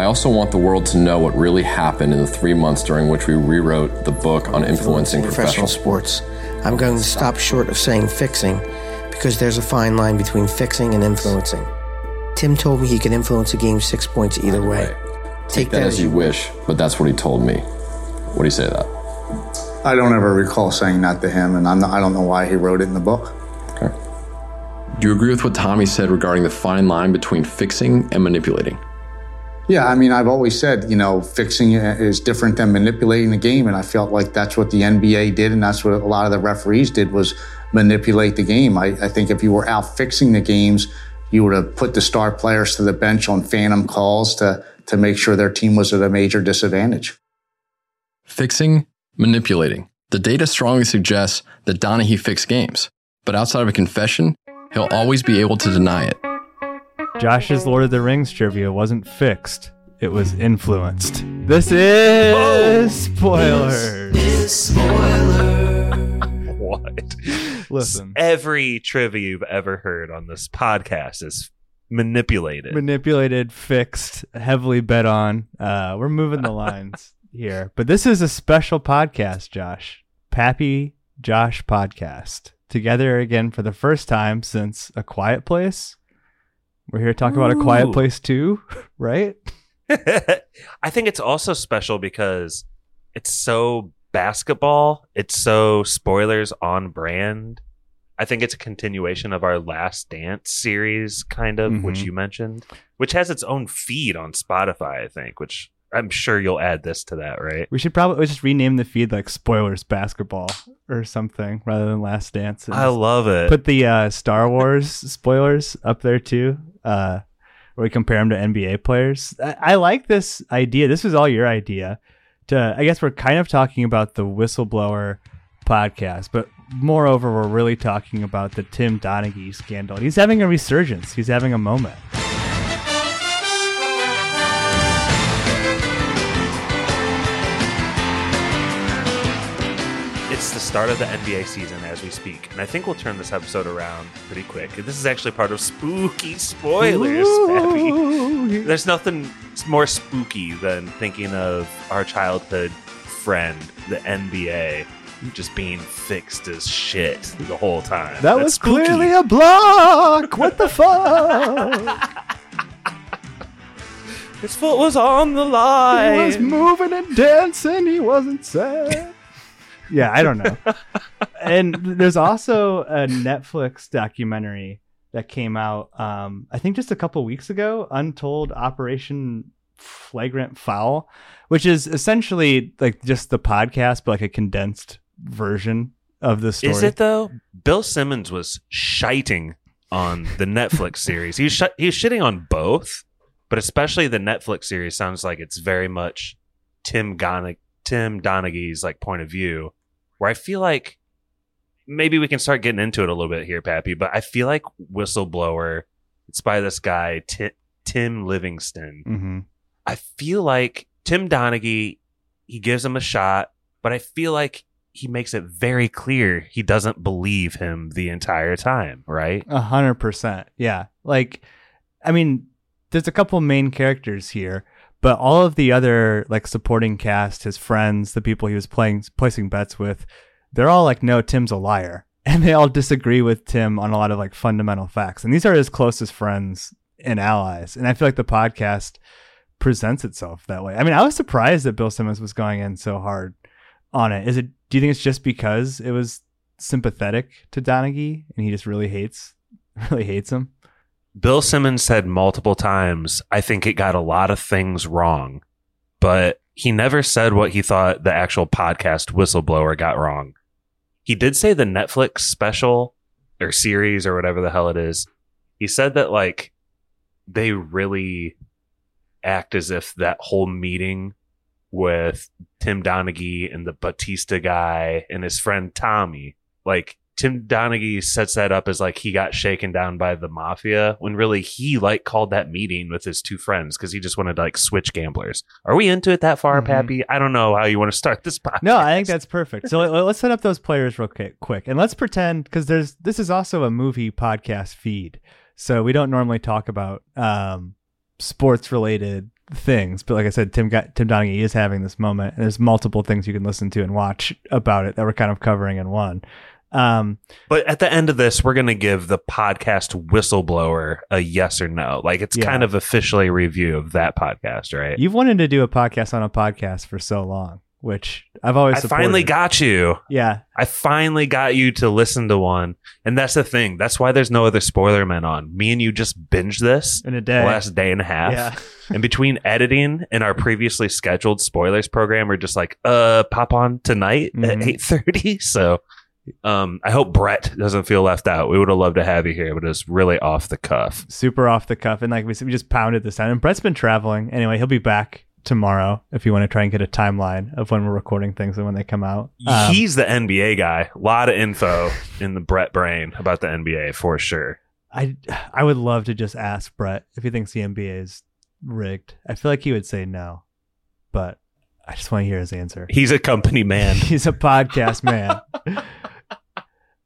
I also want the world to know what really happened in the three months during which we rewrote the book on influencing professional, sports. I'm going to stop short of saying fixing because there's a fine line between fixing and influencing. Tim told me he could influence a game six points either way. Take, that, as you wish, but that's what he told me. What do you say to that? I don't ever recall saying that to him, and I'm not, I don't know why he wrote it in the book. Okay. Do you agree with what Tommy said regarding the fine line between fixing and manipulating? Yeah, I mean, I've always said, you know, fixing is different than manipulating the game, and I felt like that's what the NBA did, and that's what a lot of the referees did was manipulate the game. I, I think if you were out fixing the games, you would have put the star players to the bench on phantom calls to to make sure their team was at a major disadvantage. Fixing, manipulating. The data strongly suggests that Donaghy fixed games, but outside of a confession, he'll always be able to deny it. Josh's Lord of the Rings trivia wasn't fixed, it was influenced. This is oh. spoilers. This is spoiler. what? Listen. Every trivia you've ever heard on this podcast is manipulated. Manipulated, fixed, heavily bet on. Uh, we're moving the lines here. But this is a special podcast, Josh. Pappy Josh podcast. Together again for the first time since A Quiet Place. We're here to talk Ooh. about A Quiet Place too, right? I think it's also special because it's so basketball. It's so spoilers on brand. I think it's a continuation of our Last Dance series, kind of, mm-hmm. which you mentioned, which has its own feed on Spotify, I think, which I'm sure you'll add this to that, right? We should probably just rename the feed like Spoilers Basketball or something rather than Last Dance. I love it. Put the uh, Star Wars spoilers up there too, uh, where we compare them to NBA players. I-, I like this idea. This was all your idea. To I guess we're kind of talking about the whistleblower podcast, but moreover, we're really talking about the Tim Donaghy scandal. He's having a resurgence. He's having a moment. Start of the NBA season as we speak, and I think we'll turn this episode around pretty quick. This is actually part of spooky spoilers, There's nothing more spooky than thinking of our childhood friend, the NBA, just being fixed as shit the whole time. That That's was spooky. clearly a block. What the fuck? His foot was on the line. He was moving and dancing. He wasn't sad. Yeah, I don't know. and there's also a Netflix documentary that came out, um, I think just a couple weeks ago, Untold Operation Flagrant Foul, which is essentially like just the podcast, but like a condensed version of the story. Is it though? Bill Simmons was shiting on the Netflix series. He was sh- he was shitting on both, but especially the Netflix series sounds like it's very much Tim Gon- Tim Donaghy's like point of view, where I feel like maybe we can start getting into it a little bit here, Pappy. But I feel like Whistleblower. It's by this guy T- Tim Livingston. Mm-hmm. I feel like Tim Donaghy. He gives him a shot, but I feel like he makes it very clear he doesn't believe him the entire time, right? A hundred percent. Yeah. Like, I mean, there's a couple main characters here, but all of the other like supporting cast, his friends, the people he was playing placing bets with, they're all like, no, Tim's a liar. And they all disagree with Tim on a lot of like fundamental facts. And these are his closest friends and allies. And I feel like the podcast presents itself that way. I mean, I was surprised that Bill Simmons was going in so hard on it. Is it? Do you think it's just because it was sympathetic to Donaghy and he just really hates, really hates him? Bill Simmons said multiple times, "I think it got a lot of things wrong," but he never said what he thought the actual podcast whistleblower got wrong. He did say the Netflix special or series or whatever the hell it is. He said that like they really act as if that whole meeting with Tim Donaghy and the Battista guy and his friend Tommy. Like Tim Donaghy sets that up as like he got shaken down by the mafia when really he like called that meeting with his two friends because he just wanted to like switch gamblers. Are we into it that far, mm-hmm. Pappy? I don't know how you want to start this podcast. No, I think that's perfect. So let's set up those players real quick and let's pretend because there's this is also a movie podcast feed, so we don't normally talk about um, sports related things, but like I said, Tim got Tim Donaghy is having this moment, and there's multiple things you can listen to and watch about it that we're kind of covering in one. Um, But at the end of this, we're going to give the podcast whistleblower a yes or no. Like it's Yeah. kind of officially a review of that podcast, right? you've wanted to do a podcast on a podcast for so long, which I've always I supported. finally got you. yeah, I finally got you to listen to one. And that's the thing. That's why there's no other spoiler men on. Me and you just binge this in a day. last day and a half. yeah, And between editing and our previously scheduled spoilers program, we're just like, uh, pop on tonight at Mhm. eight thirty. So, um, I hope Brett doesn't feel left out. We would have loved to have you here, but it's really off the cuff. super off the cuff, and like we we just pounded this out. And Brett's been traveling anyway. He'll be back tomorrow if you want to try and get a timeline of when we're recording things and when they come out. Um, He's the NBA guy. A lot of info in the Brett brain about the NBA for sure. I I would love to just ask Brett if he thinks the NBA is rigged. I feel like he would say no, but I just want to hear his answer. He's a company man. He's a podcast man.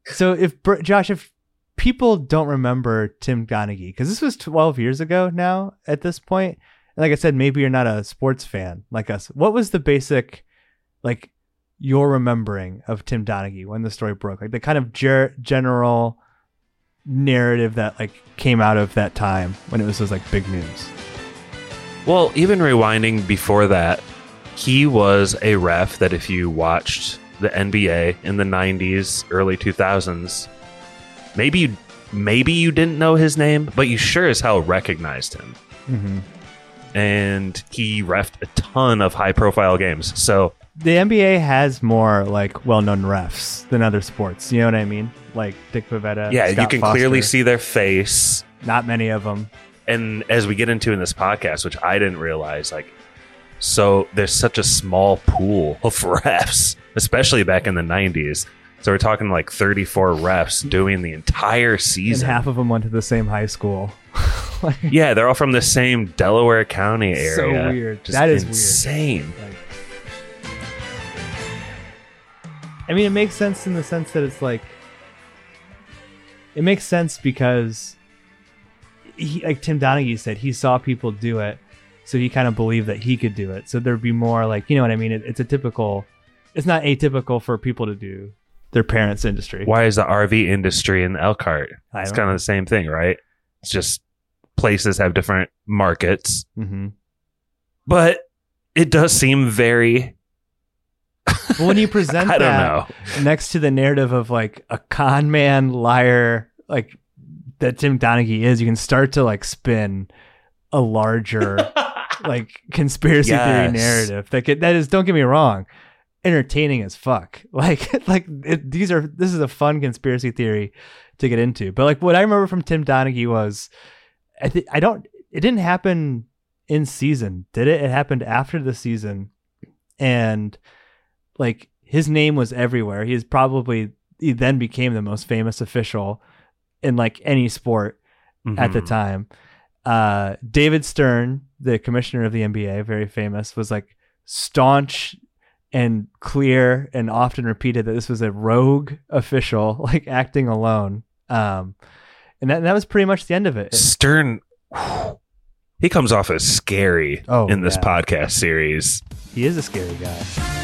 so if Josh, if people don't remember Tim Donaghy, because this was 12 years ago now at this point, and like I said, maybe you're not a sports fan like us. What was the basic, like, your remembering of Tim Donaghy when the story broke? Like the kind of ger- general narrative that like came out of that time when it was just like big news. Well, even rewinding before that, he was a ref that if you watched the NBA in the 90s, early 2000s, maybe you, maybe you didn't know his name, but you sure as hell recognized him. Mm-hmm. And he refed a ton of high profile games. So, the NBA has more like well-known refs than other sports. You know what I mean? Like Dick Bavetta. yeah, you can Foster. clearly see their face. Not many of them. and as we get into in this podcast, which I didn't realize, like, so there's such a small pool of refs, especially back in the 90s. So we're talking like 34 refs doing the entire And season. half of them went to the same high school. like, yeah, they're all from the same Delaware County area. So weird. Just That is weird. insane. like- I mean, it makes sense in the sense that it's like, it makes sense because, he, like Tim Donaghy said, he saw people do it, so he kind of believed that he could do it. So there'd be more like, you know what I mean? It, it's a typical, it's not atypical for people to do their parents' industry. Why is the RV industry in Elkhart? It's kind of the same thing, right? It's just places have different markets, hmm but it does seem very. But when you present I that next to the narrative of like a con man, liar, like that Tim Donaghy is, you can start to like spin a larger like conspiracy Yes. theory narrative. That get, that is, don't get me wrong, entertaining as fuck. Like like it, these are this is a fun conspiracy theory to get into. But like what I remember from Tim Donaghy was, I think I don't. It didn't happen in season, did it? It happened after the season, and like his name was everywhere. he's probably he then became the most famous official in like any sport at the Mhm. time. Uh, David Stern, the commissioner of the NBA, very famous, was like staunch and clear and often repeated that this was a rogue official, like acting alone. Um, and that, that was pretty much the end of it. Stern, he comes off as scary Oh, in this yeah. podcast series. He is a scary guy.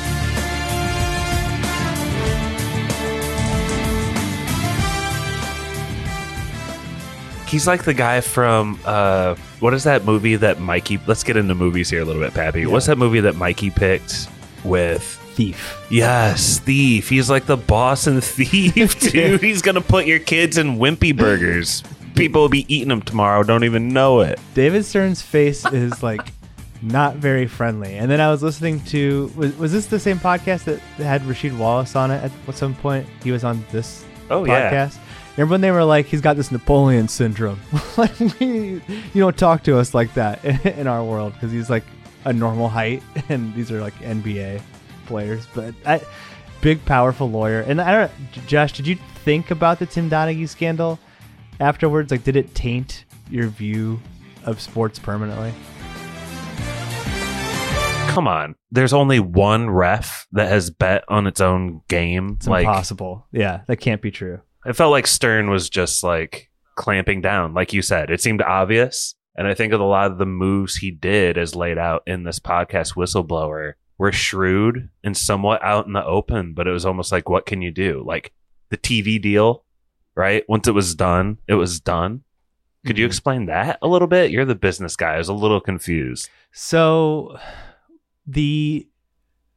He's like the guy from uh, what is that movie that Mikey? Let's get into movies here a little bit, Pappy. What's that movie that Mikey picked with? Thief. Yes, Thief. He's like the boss in Thief, dude. He's gonna put your kids in Wimpy burgers. People will be eating them tomorrow. Don't even know it. David Stern's face is like not very friendly. And then I was listening to was, was this the same podcast that had Rasheed Wallace on it at some point? He was on this Oh yeah. Remember when they were like, he's got this Napoleon syndrome. like, we, you don't talk to us like that in our world because he's like a normal height, and these are like NBA players. But I, big, powerful lawyer. And I don't, Josh, did you think about the Tim Donaghy scandal afterwards? Like, did it taint your view of sports permanently? Come on. There's only one ref that has bet on its own game. It's like impossible. Yeah, that can't be true. It felt like Stern was just like clamping down, like you said. It seemed obvious And I think of a lot of the moves he did as laid out in this podcast, Whistleblower, were shrewd and somewhat out in the open, but it was almost like, what can you do? Like the TV deal, right? Once it was done, it was done. Could you Mhm. explain that a little bit? You're the business guy. I was a little confused. So the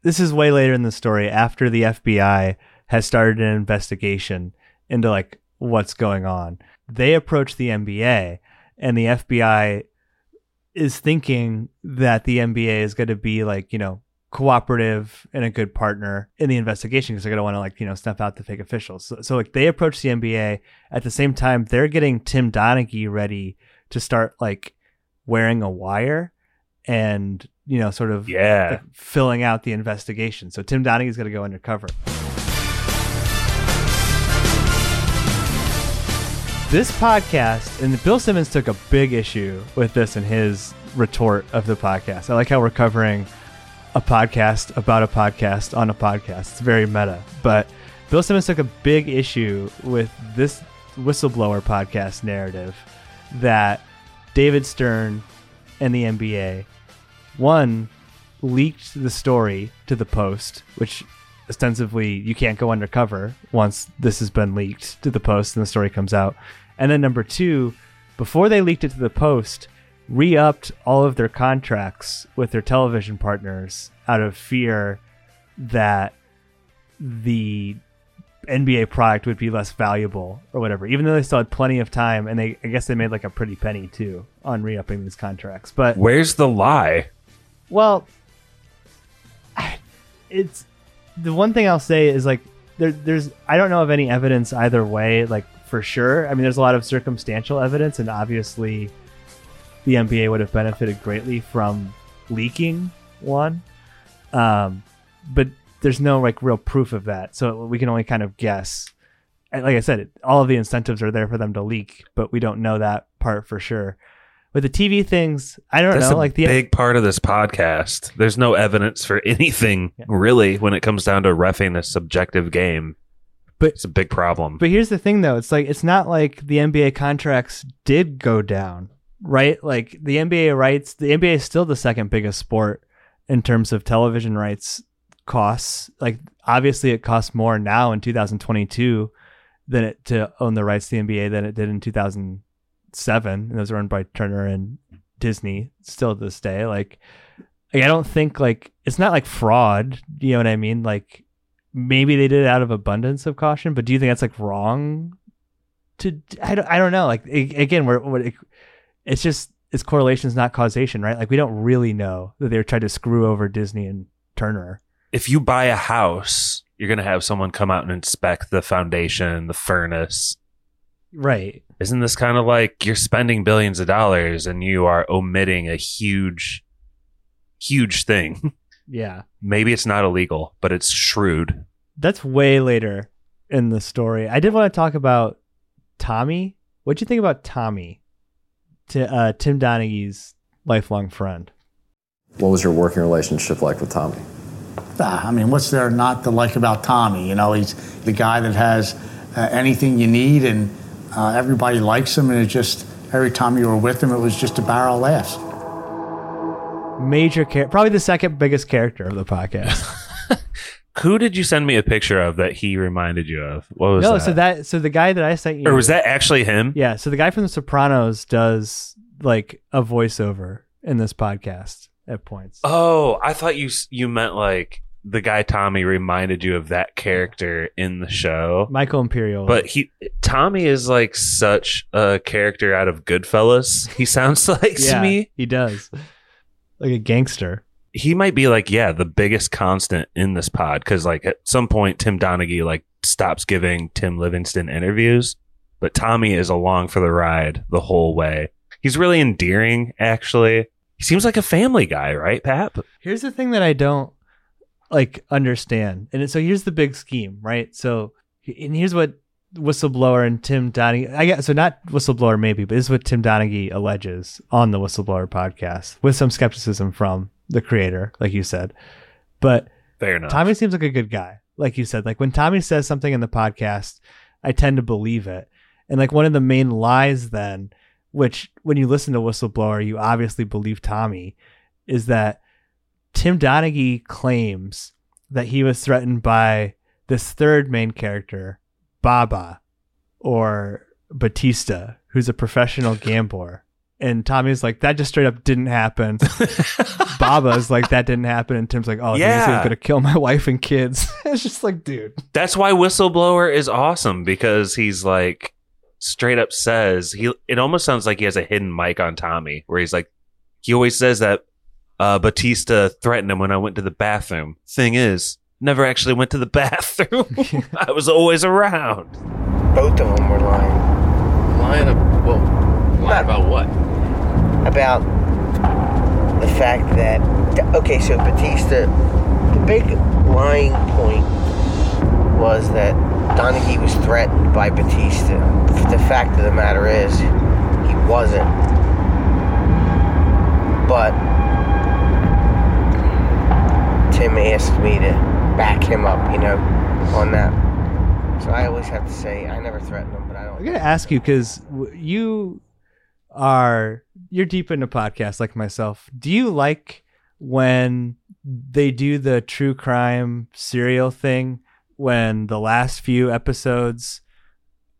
this is way later in the story after the FBI has started an investigation into like what's going on. They approach the NBA and the FBI is thinking that the NBA is going to be like, you know, cooperative and a good partner in the investigation because they're going to want to like, you know, snuff out the fake officials. So, so like they approach the NBA at the same time they're getting Tim Donaghy ready to start like wearing a wire and you know sort of Yeah. like, filling out the investigation. So Tim Donaghy is going to go undercover. This podcast, and Bill Simmons took a big issue with this in his retort of the podcast. I like how we're covering a podcast about a podcast on a podcast. It's very meta. But Bill Simmons took a big issue with this whistleblower podcast narrative that David Stern and the NBA one leaked the story to the Post, which ostensibly you can't go undercover once this has been leaked to the Post and the story comes out. And then number two, before they leaked it to the Post, re-upped all of their contracts with their television partners out of fear that the NBA product would be less valuable or whatever. Even though they still had plenty of time, and they I guess they made like a pretty penny too on re-upping these contracts. But Where's the lie? well, it's the one thing I'll say is like there, there's I don't know of any evidence either way, like for sure. I mean, there's a lot of circumstantial evidence, and obviously, the NBA would have benefited greatly from leaking one, um, but there's no like real proof of that, so we can only kind of guess. And Like I said, it, all of the incentives are there for them to leak, but we don't know that part for sure. With the TV things, I don't That's know. Like the big part of this podcast. There's no evidence for anything Yeah. really when it comes down to refing a subjective game. But- it's a big problem. But here's the thing, though. It's like it's not like the NBA contracts did go down, right? Like the NBA rights, the NBA is still the second biggest sport in terms of television rights costs. Like obviously, it costs more now in 2022 than it to own the rights to the NBA than it did in 2007. And those were owned by Turner and Disney still to this day. Like, like I don't think like it's not like fraud. You know what I mean? Like maybe they did it out of abundance of caution, but do you think that's like wrong? To I don't I don't know. Like again, we're, we're it's just it's correlation is not causation, right? Like we don't really know that they were trying to screw over Disney and Turner. If you buy a house, you're going to have someone come out and inspect the foundation, the furnace. Right. Isn't this kind of like you're spending billions of dollars and you are omitting a huge, huge thing? Yeah. Maybe it's not illegal, but it's shrewd. That's way later in the story. I did want to talk about Tommy. What'd you think about Tommy? To uh, Tim Donaghy's lifelong friend. What was your working relationship like with Tommy? Ah, I mean, what's there not to like about Tommy? You know, he's the guy that has uh, anything you need, and uh, everybody likes him. And it just every time you were with him, it was just a barrel of laughs. Major char- probably the second biggest character of the podcast. Who did you send me a picture of that he reminded you of? What was no, that? so that so the guy that I sent you or was that actually him? Yeah, so the guy from The Sopranos does like a voiceover in this podcast at points. Oh, I thought you you meant like the guy Tommy reminded you of that character in the show. Michael Imperioli. But he Tommy is like such a character out of Goodfellas. He sounds like yeah, to me. he does. Like a gangster. He might be like yeah, the biggest constant in this pod cuz like at some point Tim Donaghy like stops giving Tim Livingston interviews, but Tommy is along for the ride the whole way. He's really endearing actually. He seems like a family guy, right, Pap? Here's the thing that I don't like understand. And so here's the big scheme, right? So and here's what whistleblower and Tim Donaghy I guess so not whistleblower maybe, but this is what Tim Donaghy alleges on the whistleblower podcast with some skepticism from the creator, like you said. But Fair enough. Tommy seems like a good guy. Like you said, like when Tommy says something in the podcast, I tend to believe it. And like one of the main lies then which when you listen to Whistleblower, you obviously believe Tommy, is that Tim Donaghy claims that he was threatened by this third main character, Baba, or Battista, who's a professional gambler. And Tommy's like, that just straight up didn't happen. Baba's like, that didn't happen. And Tim's like, oh, yeah. he's going to kill my wife and kids. it's just like, dude. That's why Whistleblower is awesome because he's like, straight up says, he. it almost sounds like he has a hidden mic on Tommy where he's like, he always says that uh, Battista threatened him when I went to the bathroom. Thing is, never actually went to the bathroom. I was always around. Both of them were lying. Lying, ab- well, lying about what? About the fact that, okay, so Battista, the big lying point was that Donaghy was threatened by Battista. The fact of the matter is, he wasn't. But Tim asked me to back him up, you know, on that. So I always have to say I never threaten him, but I don't. I'm gonna ask you because you are you're deep into podcasts like myself. Do you like when they do the true crime serial thing when the last few episodes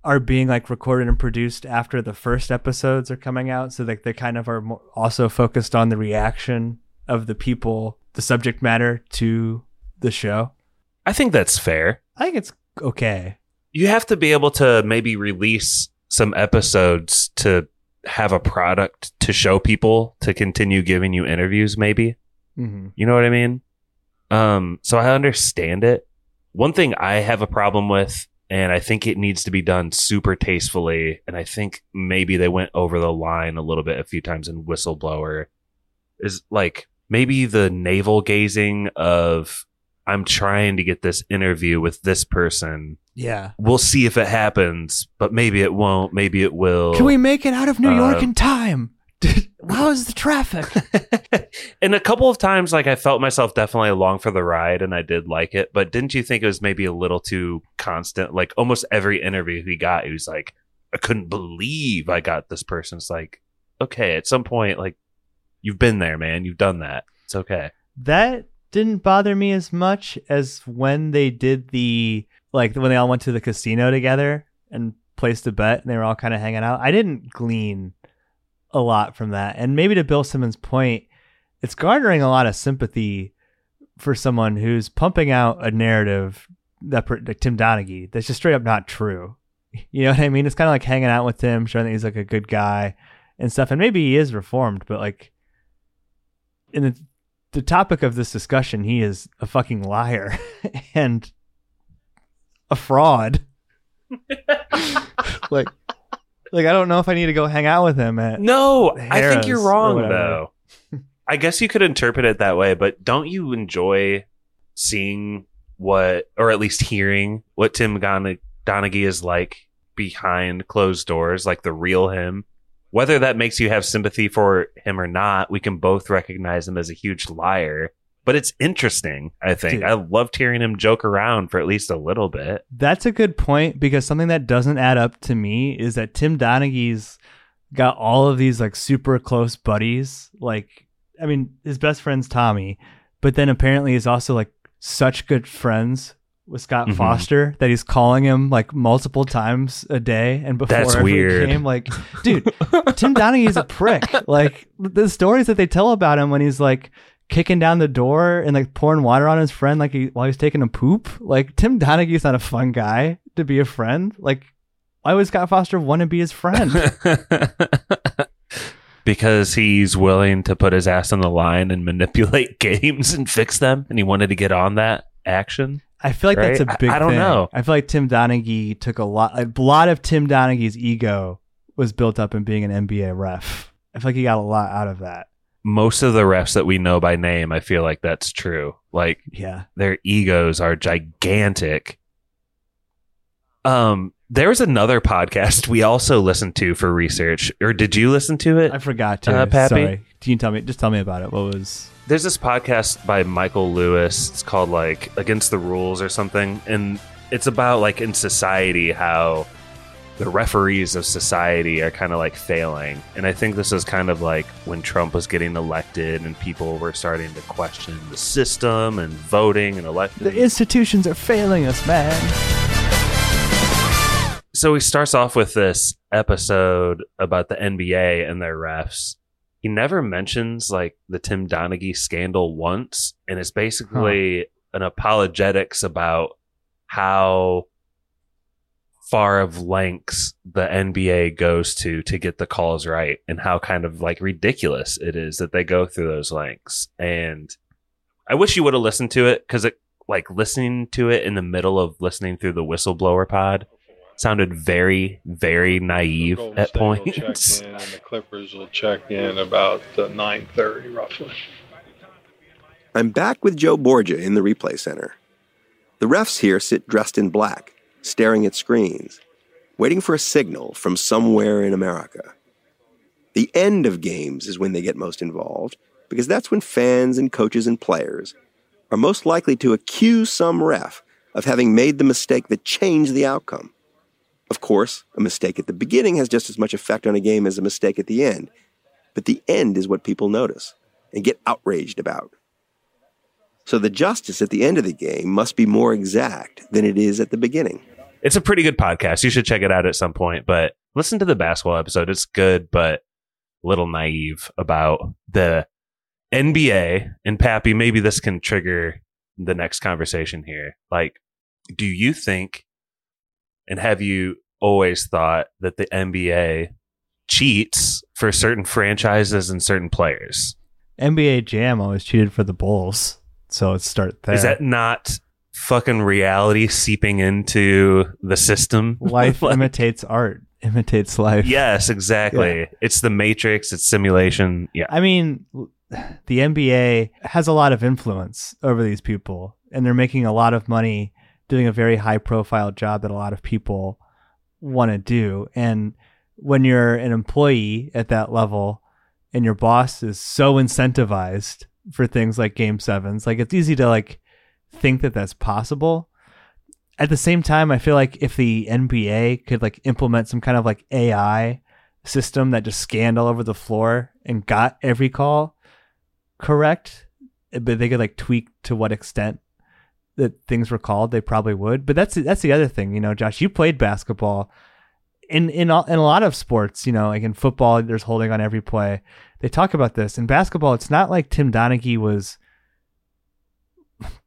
are being like recorded and produced after the first episodes are coming out so like they kind of are also focused on the reaction of the people the subject matter to the show I think that's fair. i think it's okay You have to be able to maybe release some episodes to have a product to show people to continue giving you interviews, maybe. mm-hmm. You know what I mean? Um, so I understand it. One thing I have a problem with, and I think it needs to be done super tastefully, and I think maybe they went over the line a little bit a few times in Whistleblower, is like maybe the navel gazing of I'm trying to get this interview with this person. yeah We'll see if it happens, but maybe it won't. Maybe it will. can we make it out of new york Uh, in time how is the traffic and a couple of times, like I felt myself definitely along for the ride, and I did like it. But didn't you think it was maybe a little too constant? Like almost every interview he got, he was like, "I couldn't believe I got this person." It's like, okay, at some point, like you've been there, man. You've done that. It's okay. that didn't bother me as much as when they did the like when they all went to the casino together and placed a bet and they were all kind of hanging out. I didn't glean a lot from that. And maybe to Bill Simmons' point, it's garnering a lot of sympathy for someone who's pumping out a narrative that like Tim Donaghy that's just straight up not true. You know what I mean? It's kind of like hanging out with him, showing that he's like a good guy and stuff. And maybe he is reformed, but like in the the topic of this discussion, he is a fucking liar and a fraud. like, like I don't know if I need to go hang out with him at. No, I think you're wrong though. I guess you could interpret it that way, but don't you enjoy seeing what, or at least hearing what Tim Donaghy is like behind closed doors, like the real him? Whether that makes you have sympathy for him or not, we can both recognize him as a huge liar. But it's interesting, I think. Dude. I loved hearing him joke around for at least a little bit. That's a good point because something that doesn't add up to me is that Tim Donaghy's got all of these like super close buddies. Like, I mean, his best friend's Tommy, but then apparently he's also like such good friends with Scott Mhm. Foster that he's calling him like multiple times a day and before That's every weird. game. Like, dude, Tim Donaghy's a prick. Like the stories that they tell about him when he's like kicking down the door and like pouring water on his friend like he, while he's taking a poop. Like Tim Donaghy's not a fun guy to be a friend. Like why would Scott Foster want to be his friend? because he's willing to put his ass on the line and manipulate games and fix them, and he wanted to get on that action. I feel like that's a Right? I- big. I don't thing. know. I feel like Tim Donaghy took a lot. A lot of Tim Donaghy's ego was built up in being an NBA ref. I feel like he got a lot out of that. Most of the refs that we know by name, I feel like that's true. Like Yeah. their egos are gigantic. Um, there was another podcast we also listened to for research, or did you listen to it? I forgot to. Uh, Pappy? Sorry. Can you tell me? Just tell me about it. What was? There's this podcast by Michael Lewis. It's called like Against the Rules or something, and it's about like in society how the referees of society are kind of like failing. And I think this is kind of like when Trump was getting elected and people were starting to question the system and voting and electing. The institutions are failing us, man. So he starts off with this episode about the NBA and their refs. He never mentions like the Tim Donaghy scandal once, and it's basically an apologetics about how far of lengths the NBA goes to to get the calls right and how kind of like ridiculous it is that they go through those lengths. And I wish you would have listened to it because it like listening to it in the middle of listening through the whistleblower pod sounded very, very naive Golden at State will points. check in, and the Clippers will check in about uh, 9:30 roughly. I'm back with Joe Borgia in the replay center. The refs here sit dressed in black, staring at screens, waiting for a signal from somewhere in America. The end of games is when they get most involved, because that's when fans and coaches and players are most likely to accuse some ref of having made the mistake that changed the outcome. Of course, a mistake at the beginning has just as much effect on a game as a mistake at the end, but the end is what people notice and get outraged about. So the justice at the end of the game must be more exact than it is at the beginning. It's a pretty good podcast. You should check it out at some point. But listen to the basketball episode. It's good, but a little naive about the NBA. And Pappy, maybe this can trigger the next conversation here. Like, do you think, and have you always thought that the NBA cheats for certain franchises and certain players? NBA Jam always cheated for the Bulls, so let's start there. Is that not fucking reality seeping into the system? life Like- imitates art, imitates life? Yes, exactly. Yeah. It's the Matrix. It's simulation. Yeah. I mean, the NBA has a lot of influence over these people, and they're making a lot of money doing a very high profile job that a lot of people want to do. And when you're an employee at that level and your boss is so incentivized for things like game sevens, like it's easy to like think that that's possible. At the same time, I feel like if the NBA could like implement some kind of like AI system that just scanned all over the floor and got every call correct, eh, but they could like tweak to what extent that things were called, they probably would. But that's that's the other thing, you know, Josh. You played basketball in in all, in a lot of sports, you know, like in football, there's holding on every play. They talk about this in basketball. It's not like Tim Donaghy was.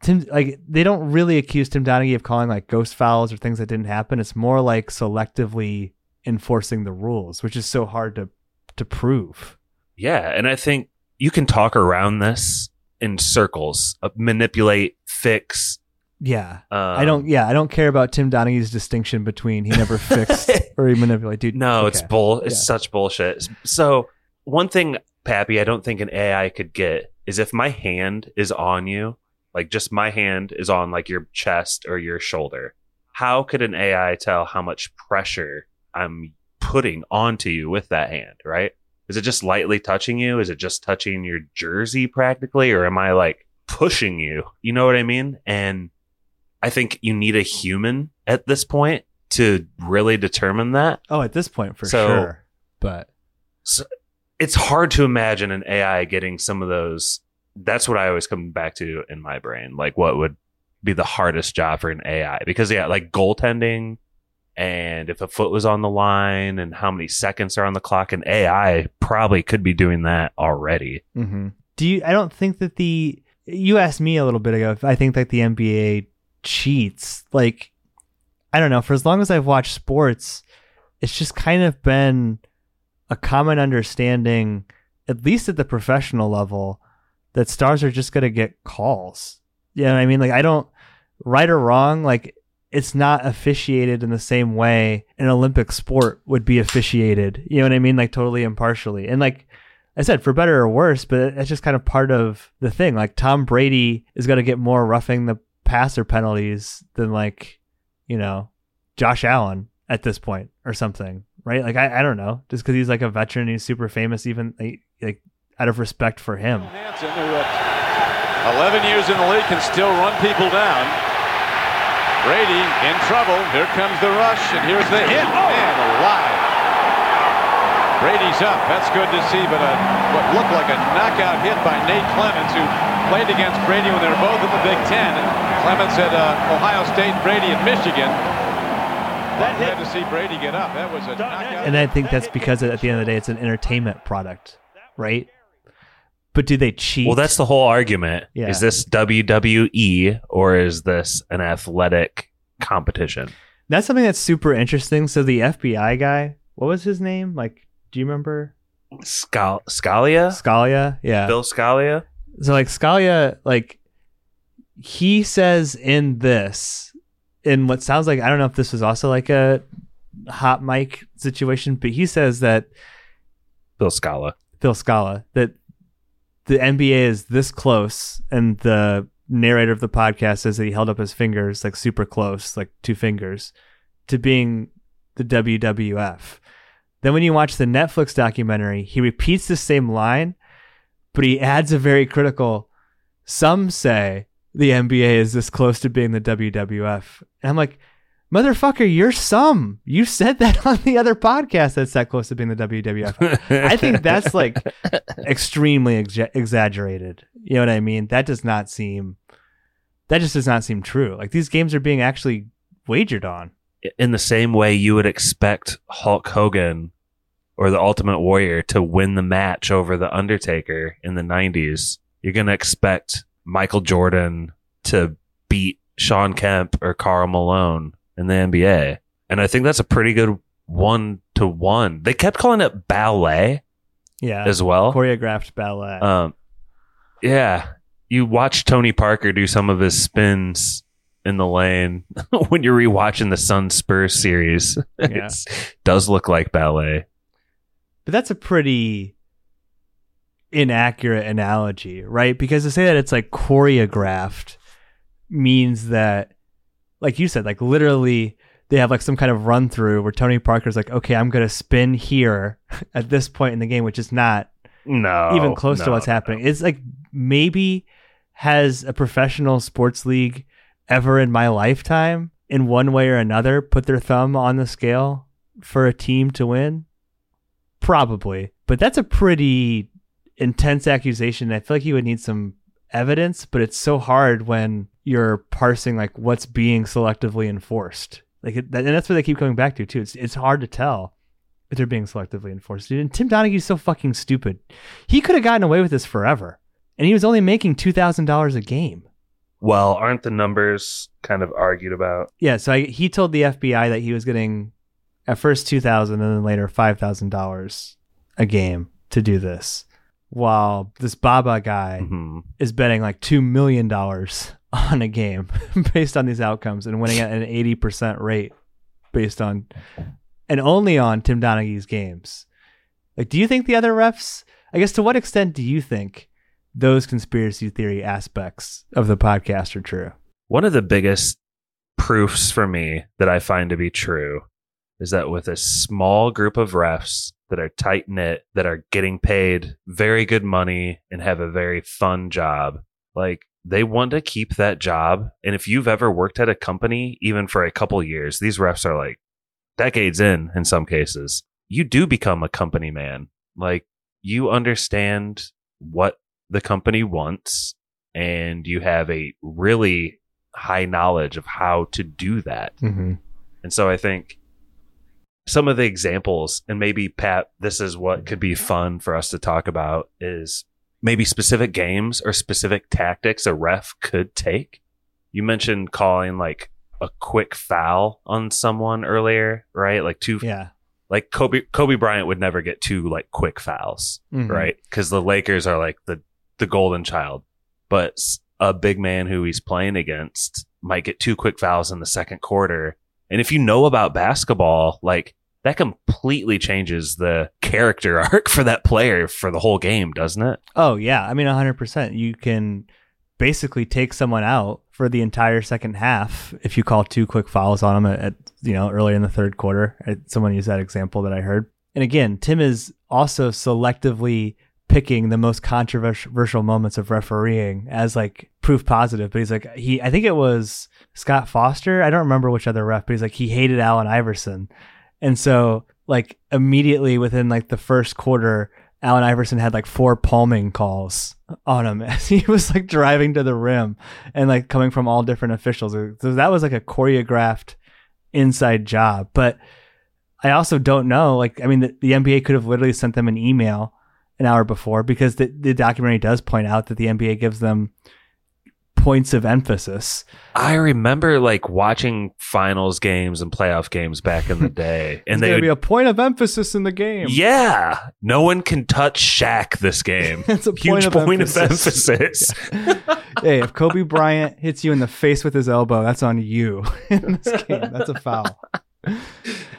Tim like they don't really accuse Tim Donaghy of calling like ghost fouls or things that didn't happen. It's more like selectively enforcing the rules, which is so hard to to prove. Yeah. And I think you can talk around this in circles, uh, manipulate, fix. Yeah. Um, I don't. Yeah, I don't care about Tim Donaghy's distinction between he never fixed or he manipulated. Dude, No, it's bull. It's Yeah. such bullshit. So one thing, Pappy, I don't think an AI could get is if my hand is on you, like just my hand is on like your chest or your shoulder. How could an AI tell how much pressure I'm putting onto you with that hand? Right? Is it just lightly touching you? Is it just touching your jersey practically, or am I like pushing you? You know what I mean? And I think you need a human at this point to really determine that. Oh, at this point for So- sure. But so it's hard to imagine an AI getting some of those. That's what I always come back to in my brain. Like, what would be the hardest job for an AI? Because, yeah, like goaltending and if a foot was on the line and how many seconds are on the clock, and AI probably could be doing that already. hmm do you? I don't think that the. You asked me a little bit ago if I think that the NBA cheats. Like, I don't know. For as long as I've watched sports, it's just kind of been a common understanding, at least at the professional level, that stars are just going to get calls. You know what I mean? Like, I don't, right or wrong, like, it's not officiated in the same way an Olympic sport would be officiated. You know what I mean? Like, totally impartially. And, like, I said, for better or worse, but that's just kind of part of the thing. Like, Tom Brady is going to get more roughing the passer penalties than, like, you know, Josh Allen at this point or something, right? Like, I, I don't know. Just because he's like a veteran, he's super famous, even like, like out of respect for him. Who at 11 years in the league can still run people down. Brady in trouble. Here comes the rush, and here's the hit. Man alive. Brady's up. That's good to see, but a, what looked like a knockout hit by Nate Clements, who played against Brady when they were both in the Big Ten. Clements at uh, Ohio State, Brady at Michigan. That Glad to see Brady get up. That was a knockout. And I think that's because at the end of the day, it's an entertainment product, right? But do they cheat? Well, that's the whole argument. Yeah. Is this WWE or is this an athletic competition? That's something that's super interesting. So the FBI guy, what was his name? Like, do you remember Scal- Scalia? Scalia? Yeah. Bill Scalia? So like Scalia, like he says in this, in what sounds like I don't know if this was also like a hot mic situation, but he says that Bill Scala. Bill Scala that the NBA is this close, and the narrator of the podcast says that he held up his fingers like super close, like two fingers, to being the WWF. Then when you watch the Netflix documentary, he repeats the same line, but he adds a very critical. Some say the NBA is this close to being the WWF, and I'm like, motherfucker, you're some. You said that on the other podcast that's that close to being the WWF. I think that's like extremely exa- exaggerated. You know what I mean? That does not seem. That just does not seem true. Like these games are being actually wagered on. in the same way you would expect Hulk Hogan or the Ultimate Warrior to win the match over the Undertaker in the 90s, you're going to expect Michael Jordan to beat Shawn Kemp or Karl Malone in the NBA. And I think that's a pretty good one to one. They kept calling it ballet Yeah, as well. choreographed ballet. Um, yeah, you watch Tony Parker do some of his spins in the lane when you're rewatching the Sun Spurs series. Yeah. It does look like ballet. But that's a pretty inaccurate analogy, right? Because to say that it's like choreographed means that, like you said, like literally they have like some kind of run through where Tony Parker's like, okay, I'm going to spin here at this point in the game, which is not No, even close to what's happening. It's like maybe has a professional sports league ever in my lifetime, in one way or another, put their thumb on the scale for a team to win? Probably. But that's a pretty intense accusation. I feel like you would need some evidence, but it's so hard when you're parsing like what's being selectively enforced. Like, it, and that's what they keep coming back to too. It's it's hard to tell if they're being selectively enforced. Dude, and Tim Donaghy's so fucking stupid. He could have gotten away with this forever, and he was only making two thousand dollars a game. Well, aren't the numbers kind of argued about? Yeah, so I, he told the FBI that he was getting at first two thousand and then later five thousand dollars a game to do this, while this Baba guy Mhm. is betting like two million dollars on a game based on these outcomes and winning at an eighty percent rate based on and only on Tim Donaghy's games. Like, do you think the other refs? I guess to what extent do you think those conspiracy theory aspects of the podcast are true? One of the biggest proofs for me that I find to be true is that with a small group of refs that are tight knit, that are getting paid very good money and have a very fun job, like they want to keep that job. And if you've ever worked at a company, even for a couple years, these refs are like decades in, in some cases, you do become a company man. Like you understand what the company wants and you have a really high knowledge of how to do that. Mm-hmm. And so I think some of the examples, and maybe Pat, this is what could be fun for us to talk about is maybe specific games or specific tactics a ref could take. You mentioned calling like a quick foul on someone earlier, right? Like two, Yeah. like Kobe, Kobe Bryant would never get two like quick fouls Mhm. right? Because the Lakers are like the the golden child, but a big man who he's playing against might get two quick fouls in the second quarter. And if you know about basketball, like that completely changes the character arc for that player for the whole game, doesn't it? Oh yeah, I mean 100%. You can basically take someone out for the entire second half if you call two quick fouls on them at, at you know early in the third quarter. Someone used that example that I heard. And again, Tim is also selectively picking the most controversial moments of refereeing as like proof positive. But he's like he I think it was Scott Foster. I don't remember which other ref, but he's like he hated Allen Iverson. And so like immediately within like the first quarter, Allen Iverson had like four palming calls on him as he was like driving to the rim and like coming from all different officials. So that was like a choreographed inside job. But I also don't know. Like, I mean, the, the NBA could have literally sent them an email an hour before because the, the documentary does point out that the NBA gives them points of emphasis. I remember like watching finals games and playoff games back in the day, and There'd they be a point of emphasis in the game. yeah, no one can touch Shaq this game. It's a Huge point of point of emphasis. emphasis. hey, if Kobe Bryant hits you in the face with his elbow, that's on you in this game. That's a foul.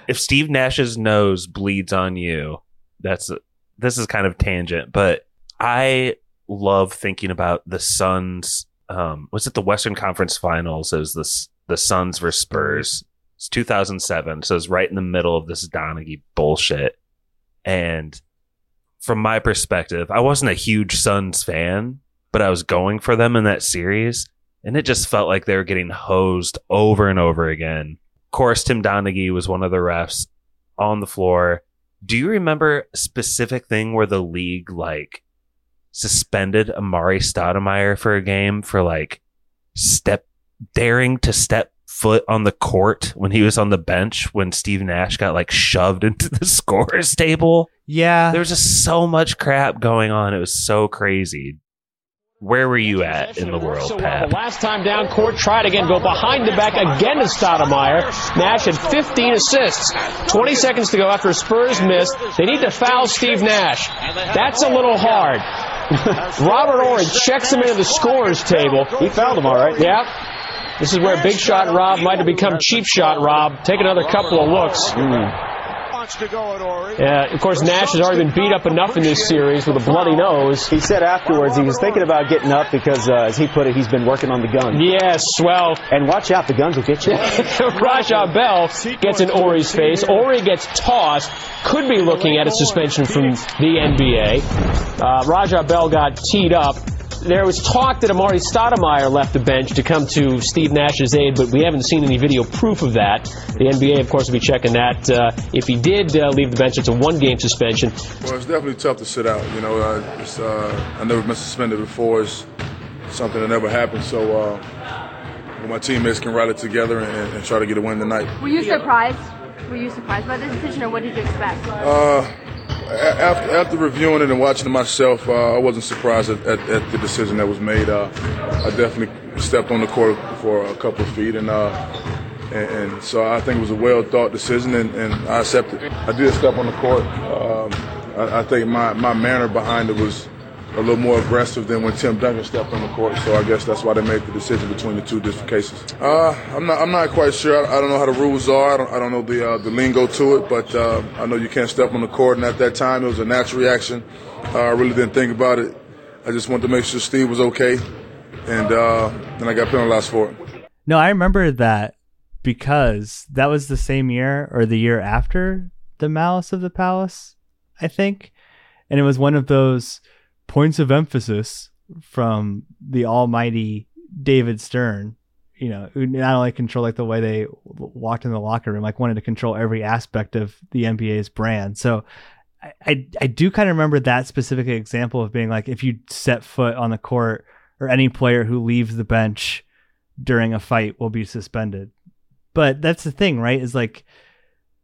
if Steve Nash's nose bleeds on you, that's this is kind of tangent, but I love thinking about the Suns. Um, was it the Western Conference Finals? It was this the Suns versus Spurs. It's 2007, so it's right in the middle of this Donaghy bullshit. And from my perspective, I wasn't a huge Suns fan, but I was going for them in that series, and it just felt like they were getting hosed over and over again. Of course, Tim Donaghy was one of the refs on the floor. Do you remember a specific thing where the league like suspended Amar'e Stoudemire for a game for like step daring to step foot on the court when he was on the bench when Steve Nash got like shoved into the scorers table? Yeah. There was just so much crap going on. It was so crazy. Where were you at in the world, So, uh, Pat? the last time down court, tried again, go behind the back again to Stoudemire. Nash had 15 assists. 20 seconds to go after Spurs missed. They need to foul Steve Nash. That's a little hard. Robert Horry checks him into the scorer's table. He fouled him, all right. Yeah. This is where Big Shot Rob might have become Cheap Shot Rob. Take another couple of looks. Mm. Yeah, of course, Nash has already been beat up enough in this series with a bloody nose. He said afterwards he was thinking about getting up because, uh, as he put it, he's been working on the gun. Yes, well, And watch out, the guns will get you. Raja Bell gets in Horry's face. Ori gets tossed. Could be looking at a suspension from the NBA. Uh, Raja Bell got teed up. There was talk that Amar'e Stoudemire left the bench to come to Steve Nash's aid, but we haven't seen any video proof of that. The NBA, of course, will be checking that. Uh, if he did uh, leave the bench, it's a one-game suspension. Well, it's definitely tough to sit out. You know, uh, it's, uh, I never been suspended before. It's something that never happened. So uh, well, my teammates can rally together and, and try to get a win tonight. Were you surprised? Were you surprised by the decision, or what did you expect? Uh, a- after, after reviewing it and watching it myself, uh, I wasn't surprised at, at, at the decision that was made. Uh, I definitely stepped on the court for a couple of feet, and, uh, and, and so I think it was a well thought decision, and, and I accepted. it. I did step on the court. Um, I, I think my, my manner behind it was a little more aggressive than when Tim Duncan stepped on the court. So I guess that's why they made the decision between the two different cases. Uh, I'm not I'm not quite sure. I, I don't know how the rules are. I don't, I don't know the uh, the lingo to it, but uh, I know you can't step on the court. And at that time, it was a natural reaction. Uh, I really didn't think about it. I just wanted to make sure Steve was okay, and uh, then I got penalized for it. No, I remember that because that was the same year or the year after the Malice of the Palace, I think. And it was one of those points of emphasis from the almighty David Stern, you know, who not only controlled like the way they walked in the locker room, like wanted to control every aspect of the NBA's brand. So I, I, I do kind of remember that specific example of being like, if you set foot on the court or any player who leaves the bench during a fight will be suspended. But that's the thing, right? Is like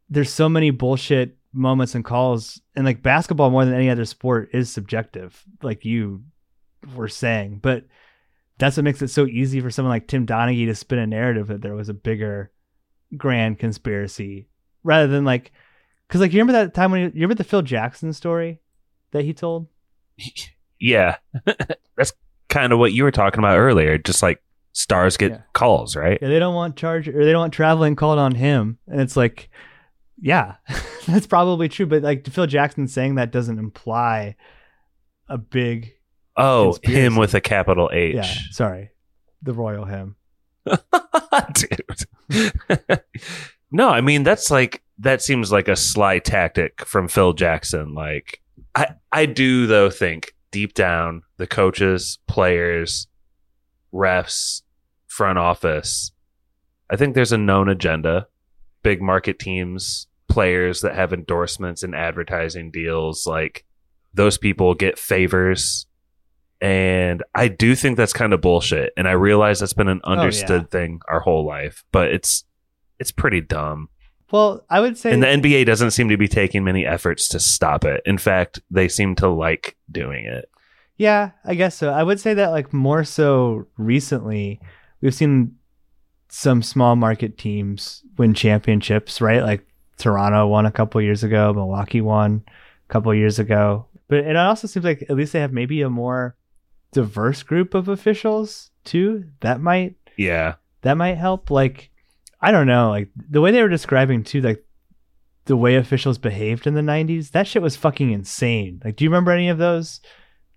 there's so many bullshit moments and calls and like basketball more than any other sport is subjective, like you were saying. But that's what makes it so easy for someone like Tim Donaghy to spin a narrative that there was a bigger grand conspiracy rather than like because like you remember that time when you, you remember the Phil Jackson story that he told? Yeah. That's kind of what you were talking about earlier. Just like stars get Yeah. calls, right? Yeah, they don't want charge or they don't want traveling called on him. And it's like, yeah, that's probably true. But like Phil Jackson saying that doesn't imply a big Oh, Conspiracy. him with a capital H. yeah. Sorry, the royal him. Dude. no, I mean that's like that seems like a sly tactic from Phil Jackson. Like I I do though think deep down the coaches, players, refs, front office, I think there's a known agenda. Big market teams players that have endorsements and advertising deals, like those people get favors. And I do think that's kind of bullshit. And I realize that's been an oh, understood thing our whole life, but it's it's pretty dumb. Well, I would say And the NBA doesn't seem to be taking many efforts to stop it. In fact, they seem to like doing it. Yeah, I guess so. I would say that like more so recently, we've seen some small market teams win championships, right? Like Toronto won a couple years ago, Milwaukee won a couple years ago. But it also seems like at least they have maybe a more diverse group of officials too. That might Yeah. that might help. Like I don't know, like the way they were describing too, like the way officials behaved in the '90s. That shit was fucking insane. Like, do you remember any of those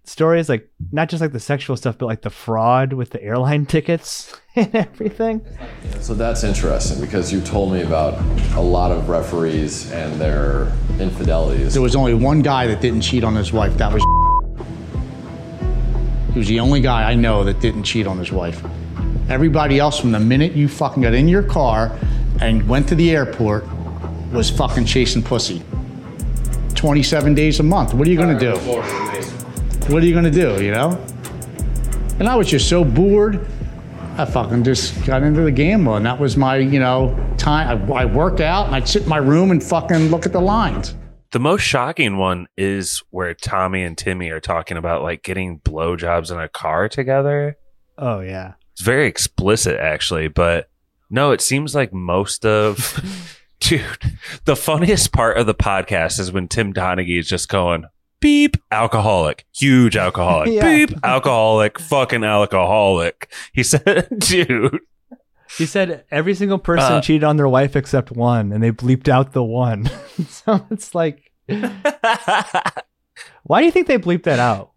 stories? Like, not just like the sexual stuff, but like the fraud with the airline tickets and everything. So that's interesting because you told me about a lot of referees and their infidelities. There was only one guy that didn't cheat on his wife. That was. He was the only guy I know that didn't cheat on his wife. Everybody else, from the minute you fucking got in your car and went to the airport, was fucking chasing pussy. 27 days a month. What are you gonna do? What are you gonna do, you know? And I was just so bored. I fucking just got into the gambling. That was my, you know, time. I, I work out and I'd sit in my room and fucking look at the lines. The most shocking one is where Tommy and Timmy are talking about like getting blowjobs in a car together. Oh yeah. It's very explicit, actually, but no, it seems like most of. Dude, the funniest part of the podcast is when Tim Donaghy is just going, beep, alcoholic, huge alcoholic, Yeah. beep, alcoholic, fucking alcoholic. He said, dude. He said every single person Uh, cheated on their wife except one, and they bleeped out the one. so it's like, why do you think they bleeped that out?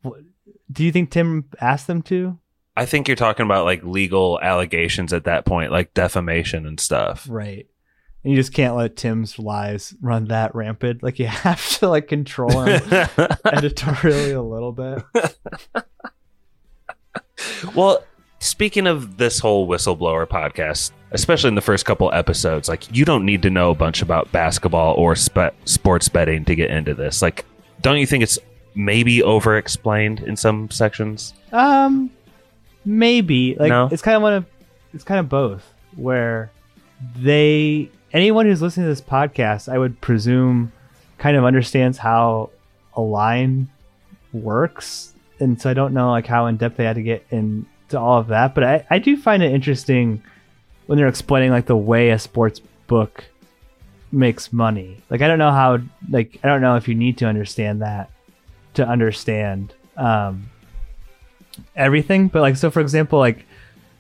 Do you think Tim asked them to? I think you're talking about like legal allegations at that point, like defamation and stuff. Right. And you just can't let Tim's lies run that rampant. Like you have to like control him editorially a little bit. Well, speaking of this whole whistleblower podcast, especially in the first couple episodes, like you don't need to know a bunch about basketball or spe- sports betting to get into this. Like, don't you think it's maybe over explained in some sections? Um, maybe like No? it's kind of one of it's kind of both. Where they anyone who's listening to this podcast, I would presume, kind of understands how a line works, and so I don't know like how in depth they had to get into all of that. But I I do find it interesting when they're explaining like the way a sports book makes money. Like I don't know how like I don't know if you need to understand that to understand um everything, but like so for example, like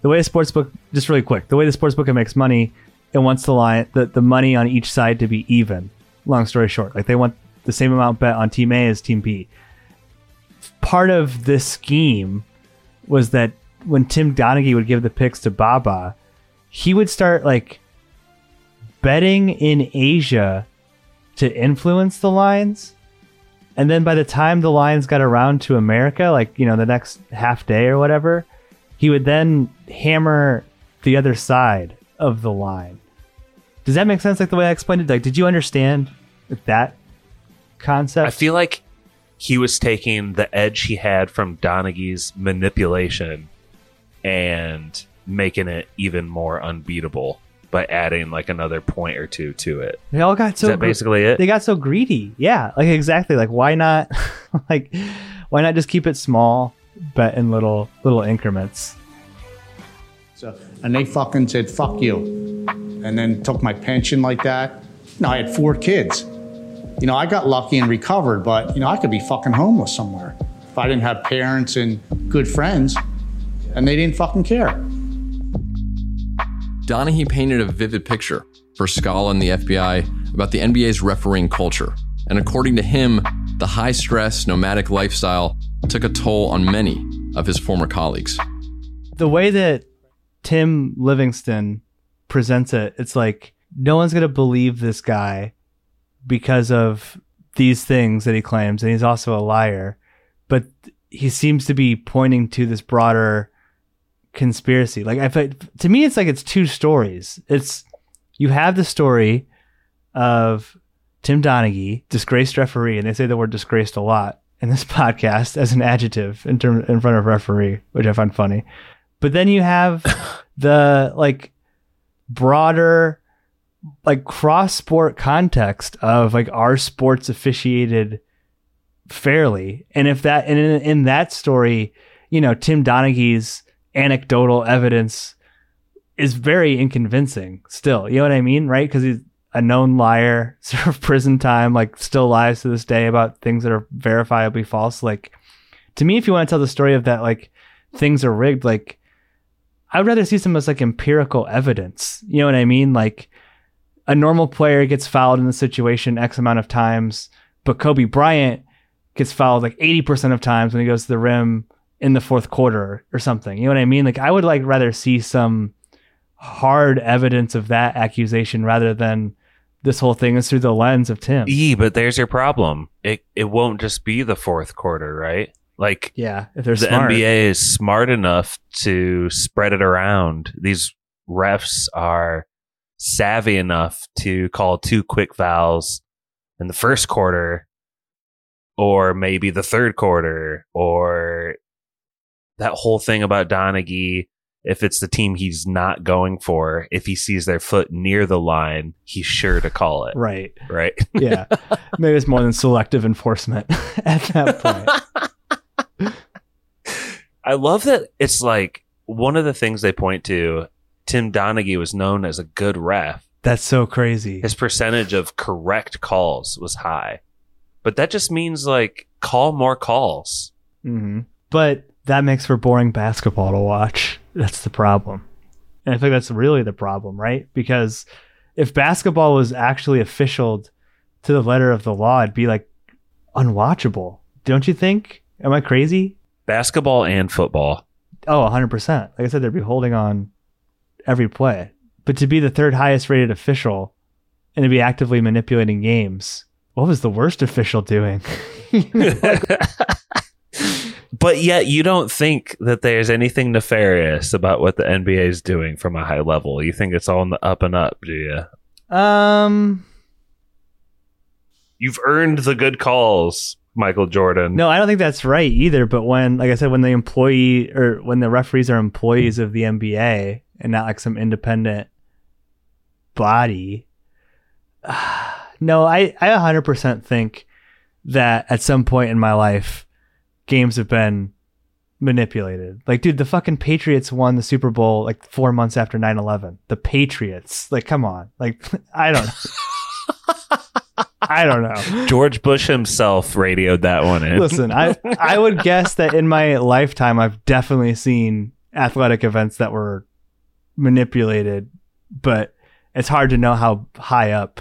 the way a sports book just really quick, the way the sports book makes money, it wants the line the, the money on each side to be even. Long story short. Like they want the same amount bet on team A as team B. Part of this scheme was that when Tim Donaghy would give the picks to Baba, he would start like betting in Asia to influence the lines. And then by the time the lines got around to America, like, you know, the next half day or whatever, he would then hammer the other side of the line. Does that make sense? Like the way I explained it? Like, did you understand that concept? I feel like he was taking the edge he had from Donaghy's manipulation and making it even more unbeatable by adding like another point or two to it. They all got so Is that gre- basically it? They got so greedy. Yeah, like exactly. Like why not? like why not just keep it small, but in little little increments? So, and they fucking said, fuck you. And then took my pension like that. No, I had four kids. You know, I got lucky and recovered, but, you know, I could be fucking homeless somewhere if I didn't have parents and good friends and they didn't fucking care. Donaghy painted a vivid picture for Scala and the FBI about the NBA's refereeing culture. And according to him, the high stress, nomadic lifestyle took a toll on many of his former colleagues. The way that Tim Livingston presents it, it's like no one's gonna believe this guy because of these things that he claims, and he's also a liar. But he seems to be pointing to this broader conspiracy. Like I feel- to me, it's like it's two stories. It's you have the story of Tim Donaghy, disgraced referee, and they say the word disgraced a lot in this podcast as an adjective in term in front of referee, which I find funny. But then you have the like broader like cross sport context of like our sports officiated fairly. And if that and in, in that story, you know, Tim Donaghy's anecdotal evidence is very inconvincing still. You know what I mean? Right? Because he's a known liar, served prison time, like still lies to this day about things that are verifiably false. Like to me, if you want to tell the story of that, like things are rigged, like I would rather see some as like empirical evidence. You know what I mean? Like a normal player gets fouled in the situation X amount of times, but Kobe Bryant gets fouled like 80% of times when he goes to the rim in the fourth quarter or something. You know what I mean? Like I would like rather see some hard evidence of that accusation rather than this whole thing is through the lens of Tim. E, but there's your problem. It it won't just be the fourth quarter, right? Like yeah, if they're the smart. NBA is smart enough to spread it around. These refs are savvy enough to call two quick fouls in the first quarter or maybe the third quarter or that whole thing about Donaghy if it's the team he's not going for, if he sees their foot near the line, he's sure to call it. Right. Right. yeah. Maybe it's more than selective enforcement at that point. I love that it's like one of the things they point to. Tim Donaghy was known as a good ref. That's so crazy. His percentage of correct calls was high, but that just means like call more calls. hmm But that makes for boring basketball to watch. That's the problem. And I think that's really the problem, right? Because if basketball was actually officialed to the letter of the law, it'd be like unwatchable. Don't you think? Am I crazy? Basketball and football. Oh, 100%. Like I said, they'd be holding on every play. But to be the third highest rated official and to be actively manipulating games, what was the worst official doing? but yet you don't think that there's anything nefarious about what the NBA is doing from a high level. You think it's all in the up and up, do you? um, You've earned the good calls, Michael Jordan. No, I don't think that's right either. But when, like I said, when the employee or when the referees are employees of the NBA and not like some independent body, no, I, I 100% think that at some point in my life, games have been manipulated. Like, dude, the fucking Patriots won the Super Bowl like four months after 9 11. The Patriots. Like, come on. Like, I don't I don't know. George Bush himself radioed that one in. Listen, I I would guess that in my lifetime I've definitely seen athletic events that were manipulated, but it's hard to know how high up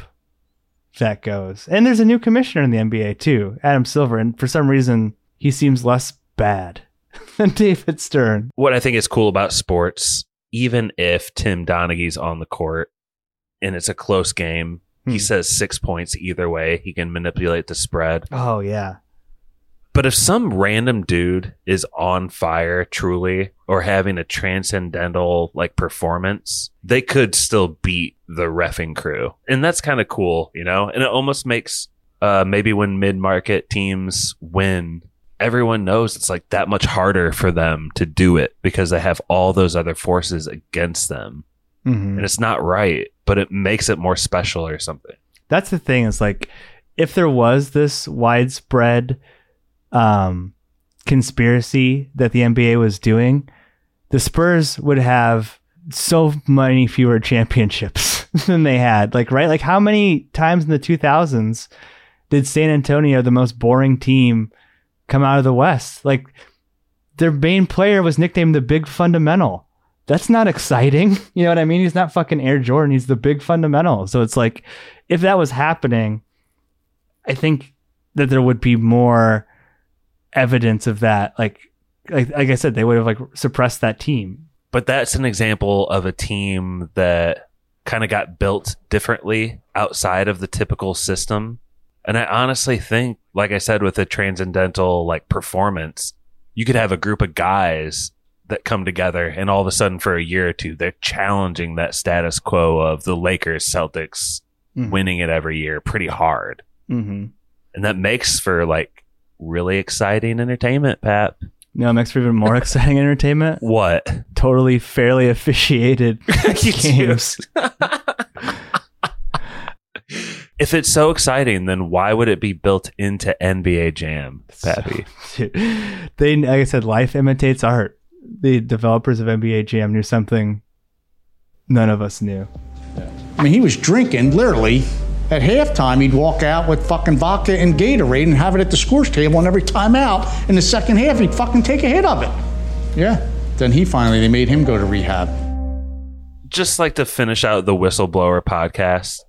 that goes. And there's a new commissioner in the NBA too, Adam Silver, and for some reason he seems less bad than David Stern. What I think is cool about sports, even if Tim Donaghy's on the court and it's a close game, he says six points either way. He can manipulate the spread. Oh yeah. But if some random dude is on fire truly or having a transcendental like performance, they could still beat the refing crew. And that's kind of cool, you know? And it almost makes uh maybe when mid-market teams win, everyone knows it's like that much harder for them to do it because they have all those other forces against them. Mhm. And it's not right, but it makes it more special or something. That's the thing is like if there was this widespread um conspiracy that the NBA was doing, the Spurs would have so many fewer championships than they had. Like right? Like how many times in the 2000s did San Antonio, the most boring team, come out of the West? Like their main player was nicknamed the Big Fundamental. That's not exciting. You know what I mean? He's not fucking Air Jordan. He's the big fundamental. So it's like, if that was happening, I think that there would be more evidence of that. Like, like, like I said, they would have like suppressed that team. But that's an example of a team that kind of got built differently outside of the typical system. And I honestly think, like I said, with a transcendental like performance, you could have a group of guys that come together and all of a sudden for a year or two, they're challenging that status quo of the Lakers, Celtics, Mhm. winning it every year pretty hard. Mm-hmm. And that makes for like really exciting entertainment, Pat. No, it makes for even more exciting entertainment. What? Totally fairly officiated games. If it's so exciting, then why would it be built into NBA Jam, Pappy? Dude, they, like I said, life imitates art. The developers of NBA Jam knew something none of us knew. I mean, he was drinking literally. At halftime, he'd walk out with fucking vodka and Gatorade and have it at the scores table, and every time out in the second half, he'd fucking take a hit of it. Yeah. Then he finally, they made him go to rehab. Just like to finish out the whistleblower podcast,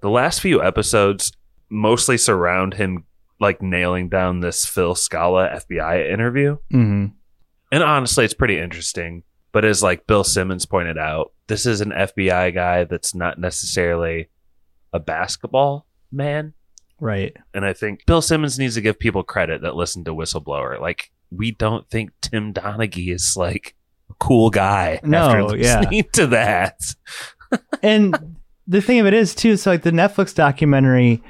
the last few episodes mostly surround him like nailing down this Phil Scala FBI interview. Mm-hmm. And honestly, it's pretty interesting. But as like Bill Simmons pointed out, this is an FBI guy that's not necessarily a basketball man. Right. And I think Bill Simmons needs to give people credit that listen to Whistleblower. Like, we don't think Tim Donaghy is like a cool guy No, after yeah. to that. and the thing of it is too so like the netflix documentary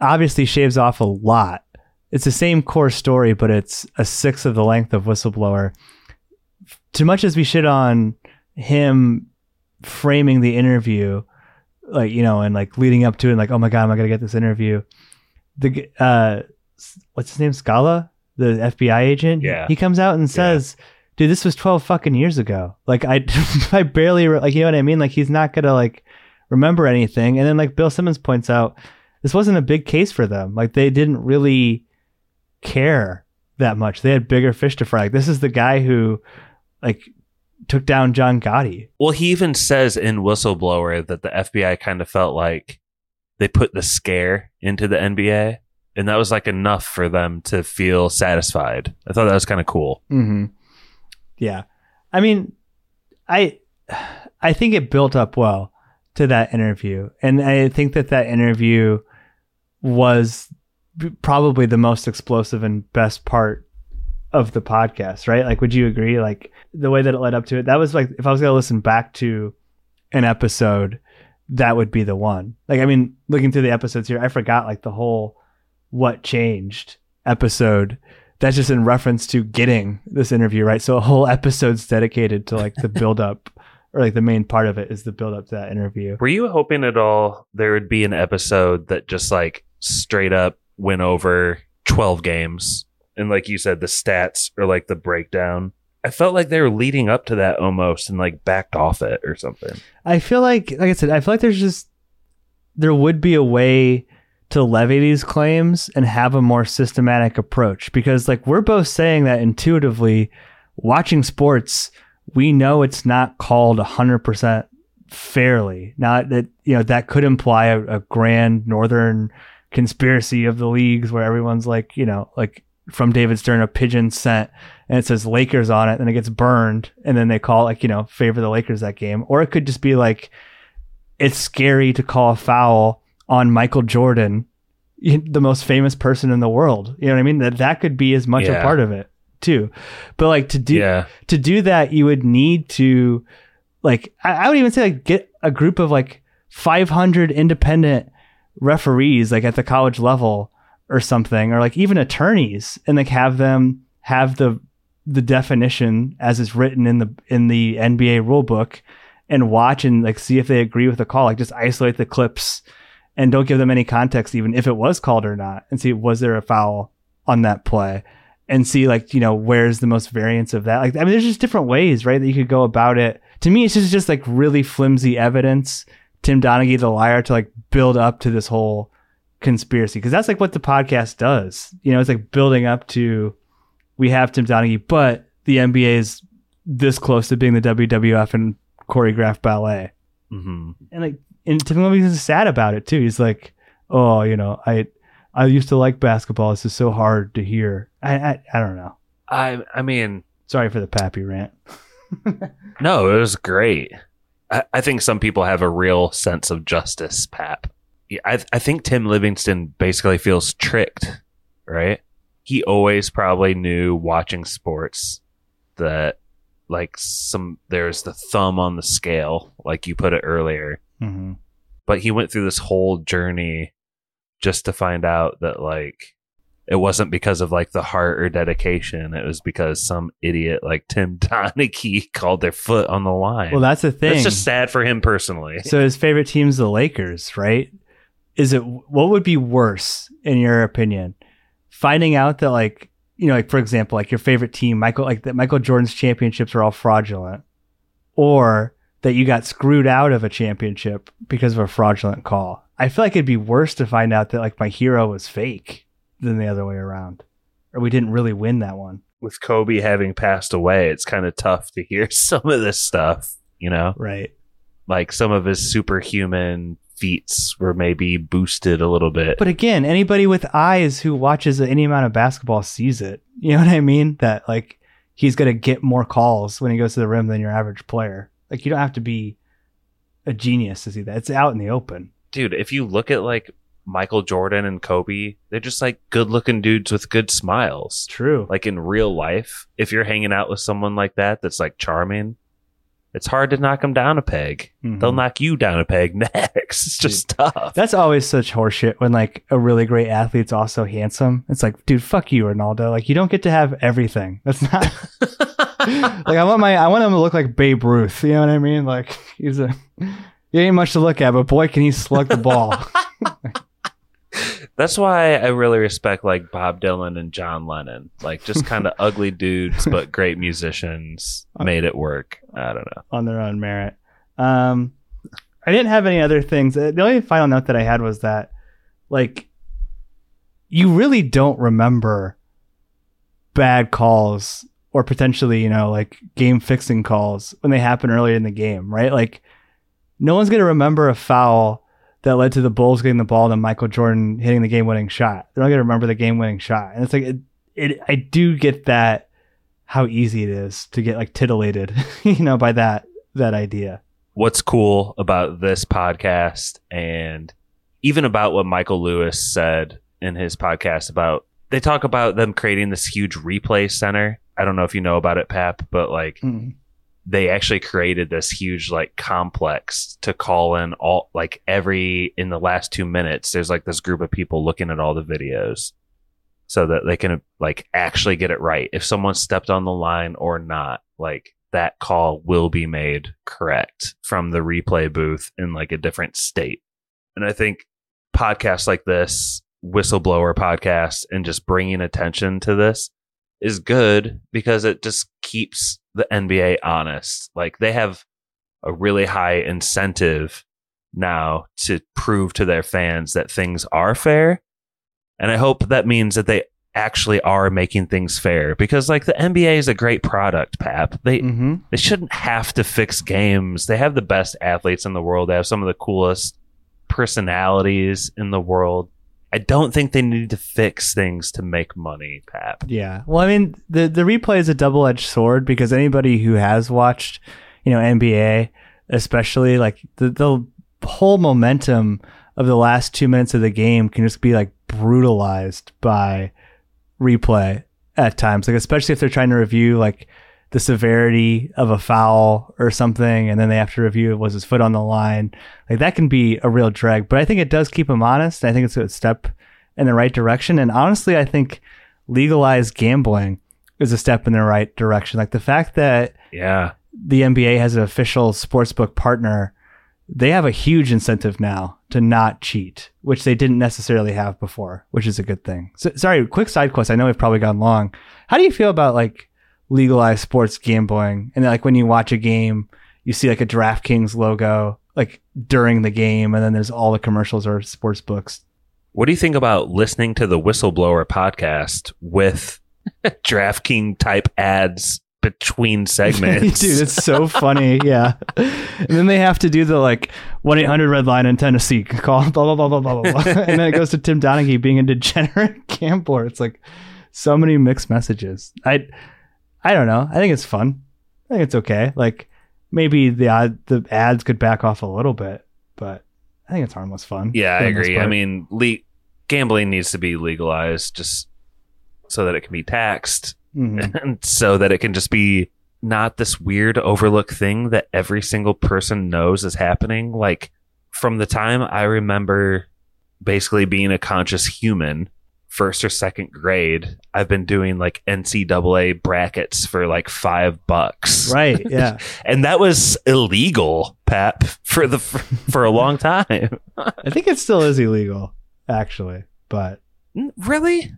obviously shaves off a lot it's the same core story but it's a sixth of the length of whistleblower. Too much as we shit on him framing the interview like you know and like leading up to it and like oh my god am i gonna get this interview? The uh what's his name? Scala? The fbi agent? Yeah. he comes out and says dude this was 12 fucking years ago. Like i i barely re- like you know what i mean? Like he's not gonna like remember anything. And then like bill simmons points out this wasn't a big case for them. Like they didn't really care that much they had bigger fish to fry like this is the guy who like took down john gotti Well, he even says in Whistleblower that the FBI kind of felt like they put the scare into the NBA, and that was like enough for them to feel satisfied. I thought that was kind of cool. Mm-hmm. Yeah, I mean, I I think it built up well to that interview, and I think that that interview was probably the most explosive and best part of the podcast. Right? Like, would you agree? Like the way that it led up to it, that was like if I was gonna listen back to an episode, that would be the one. Like, I mean, looking through the episodes here, I forgot like the whole what changed episode that's just in reference to getting this interview right so a whole episode's dedicated to like the build up or like the main part of it is the build up to that interview Were you hoping at all there would be an episode that just like straight up went over 12 games and like you said the stats or like the breakdown? I felt like they were leading up to that almost and like backed off it or something. i feel like like i said i feel like there's just there would be a way to levy these claims and have a more systematic approach because like we're both saying that intuitively watching sports we know it's not called 100% fairly now that you know that could imply a, a grand northern conspiracy of the leagues where everyone's like you know like from david stern a pigeon sent and it says lakers on it and it gets burned and then they call like you know favor the lakers that game or it could just be like it's scary to call a foul on Michael Jordan, the most famous person in the world. You know what I mean? That that could be as much a part of it too. But like to do Yeah. to do that, you would need to like I, I would even say like get a group of like 500 independent referees like at the college level or something, or like even attorneys, and like have them have the the definition as is written in the in the NBA rule book and watch and like see if they agree with the call. Like just isolate the clips and don't give them any context, even if it was called or not, and see was there a foul on that play, and see like you know where's the most variance of that. Like I mean, there's just different ways, right, that you could go about it. To me, it's just just like really flimsy evidence. Tim Donaghy, the liar, to like build up to this whole conspiracy because that's like what the podcast does. You know, it's like building up to we have Tim Donaghy, but the NBA is this close to being the WWF and choreographed ballet. Mm-hmm. And like, and Tim is sad about it too. He's like, oh, you know, I, I used to like basketball. This is so hard to hear. I, I, I don't know. I I mean, Sorry for the Pappy rant. no, it was great. I, I think some people have a real sense of justice, Pap. Yeah, I I think Tim Livingston basically feels tricked, right? He always probably knew watching sports that like some there's the thumb on the scale, like you put it earlier. Mm-hmm. but he went through this whole journey just to find out that like it wasn't because of like the heart or dedication. It was because some idiot like Tim Donaghy called their foot on the line. Well, that's the thing. It's just sad for him personally. So his favorite team's the Lakers, right? Is it what would be worse in your opinion? Finding out that like you know, like for example, like your favorite team, Michael, like that Michael Jordan's championships are all fraudulent, or that you got screwed out of a championship because of a fraudulent call. I feel like it'd be worse to find out that like my hero was fake than the other way around, or we didn't really win that one. With Kobe having passed away, it's kind of tough to hear some of this stuff, you know? Right. Like some of his superhuman feats were maybe boosted a little bit. But again, anybody with eyes who watches any amount of basketball sees it. You know what I mean? That like he's gonna get more calls when he goes to the rim than your average player. Like you don't have to be a genius to see that. It's out in the open. Dude, if you look at like Michael Jordan and Kobe, they're just like good looking dudes with good smiles. True. Like in real life, if you're hanging out with someone like that that's like charming, it's hard to knock them down a peg. Mhm. They'll knock you down a peg next. It's just tough. That's always such horseshit when like a really great athlete's also handsome. It's like, dude, fuck you, Ronaldo. Like you don't get to have everything. That's not like I want my I want him to look like Babe Ruth. You know what I mean? Like he's a he ain't much to look at, but boy can he slug the ball. That's why I really respect like Bob Dylan and John Lennon. Like just kind of ugly dudes, but great musicians made it work. I don't know. on their own merit. Um, I didn't have any other things. Uh, The only final note that I had was that, like, you really don't remember bad calls or potentially, you know, like game fixing calls when they happen earlier in the game, right? Like, no one's going to remember a foul that led to the Bulls getting the ball and Michael Jordan hitting the game winning shot. They're not going to remember the game winning shot. And it's like, it, it, I do get that how easy it is to get like titillated, you know, by that that idea. What's cool about this podcast and even about what Michael Lewis said in his podcast about they talk about them creating this huge replay center. I don't know if you know about it, Pap, but like Mm. They actually created this huge like complex to call in all like every in the last two minutes there's like this group of people looking at all the videos so that they can like actually get it right. If someone stepped on the line or not like that call will be made correct from the replay booth in like a different state. And i think podcasts like this whistleblower podcast and just bringing attention to this is good because it just keeps the NBA honest. Like they have a really high incentive now to prove to their fans that things are fair. And I hope that means that they actually are making things fair because like the NBA is a great product, Pap. They Mm-hmm. they shouldn't have to fix games. They have the best athletes in the world. They have some of the coolest personalities in the world. I don't think they need to fix things to make money, Pap. Yeah. Well, I mean, the the replay is a double edged sword because anybody who has watched, you know, NBA, especially like the the whole momentum of the last two minutes of the game can just be like brutalized by replay at times. Like especially if they're trying to review like the severity of a foul or something, and then they have to review it was his foot on the line. Like that can be a real drag. But I think it does keep him honest. I think it's a step in the right direction. And honestly, I think legalized gambling is a step in the right direction. Like the fact that Yeah. the NBA has an official sportsbook partner, they have a huge incentive now to not cheat, which they didn't necessarily have before, which is a good thing. So, sorry, quick side quest. I know we've probably gone long. How do you feel about like legalized sports gambling? And like when you watch a game, you see like a DraftKings logo like during the game, and then there's all the commercials or sports books. What do you think about listening to the Whistleblower podcast with DraftKings type ads between segments? Dude, it's so funny. Yeah. And then they have to do the like 1 800 red line in Tennessee call, blah, blah, blah, blah, blah, blah. blah. and then it goes to Tim Donaghy being a degenerate gambler. It's like so many mixed messages. I, I don't know. I think it's fun. I think it's okay. Like maybe the ad, the ads could back off a little bit, but I think it's harmless fun. yeah, I agree. I mean, le- gambling needs to be legalized just so that it can be taxed Mhm. and so that it can just be not this weird overlooked thing that every single person knows is happening. Like from the time I remember basically being a conscious human, first or second grade, I've been doing like NCAA brackets for like five bucks. Right. Yeah. and that was illegal, Pap, for the for a long time. I think it still is illegal, actually. But really,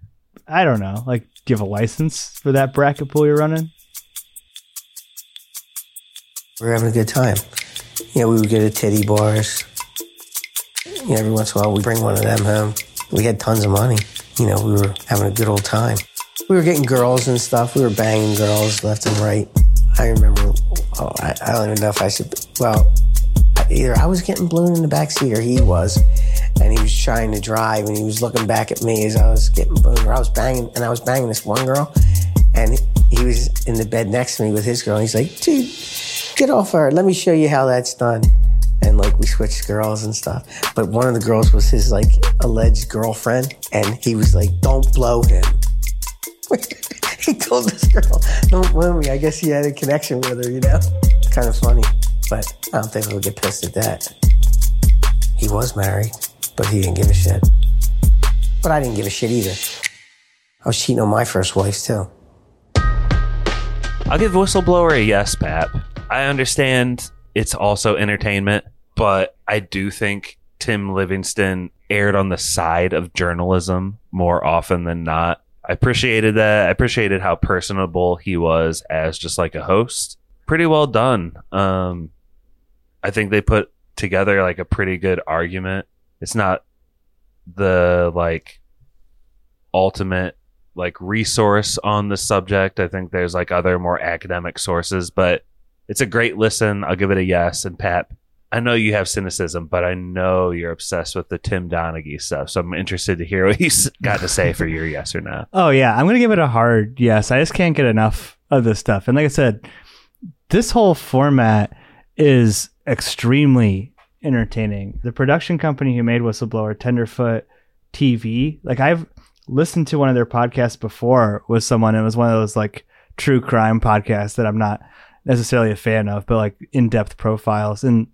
I don't know. Like, do you have a license for that bracket pool you're running? We're having a good time. You know, we would go to titty bars. You know, every once in a while we bring one of them home. We had tons of money. You know, we were having a good old time. We were getting girls and stuff. We were banging girls left and right. I remember, oh, I, I don't even know if I should, well, either I was getting blown in the back seat or he was. And he was trying to drive and he was looking back at me as I was getting blown, or I was banging, and I was banging this one girl. And he was in the bed next to me with his girl. And he's like, dude, get off her. Let me show you how that's done. And like we switched girls and stuff. But one of the girls was his like alleged girlfriend. And he was like, don't blow him. he told this girl, don't blow me. I guess he had a connection with her, you know? It's Kind of funny. But I don't think he'll get pissed at that. He was married, but he didn't give a shit. But I didn't give a shit either. I was cheating on my first wife too. I'll give Whistleblower a yes, Pap. I understand it's also entertainment, but I do think Tim Livingston aired on the side of journalism more often than not. I appreciated that. I appreciated how personable he was as just like a host. Pretty well done. Um, I think they put together like a pretty good argument. It's not the like ultimate like resource on the subject. I think there's like other more academic sources, but it's a great listen. I'll give it a yes. And Pat, I know you have cynicism, but I know you're obsessed with the Tim Donaghy stuff. So I'm interested to hear what he's got to say for your yes or no. Oh yeah, I'm gonna give it a hard yes. I just can't get enough of this stuff. And like I said, this whole format is extremely entertaining. The production company who made Whistleblower, Tenderfoot TV, like I've listened to one of their podcasts before with someone. It was one of those like true crime podcasts that I'm not necessarily a fan of, but like in depth profiles. And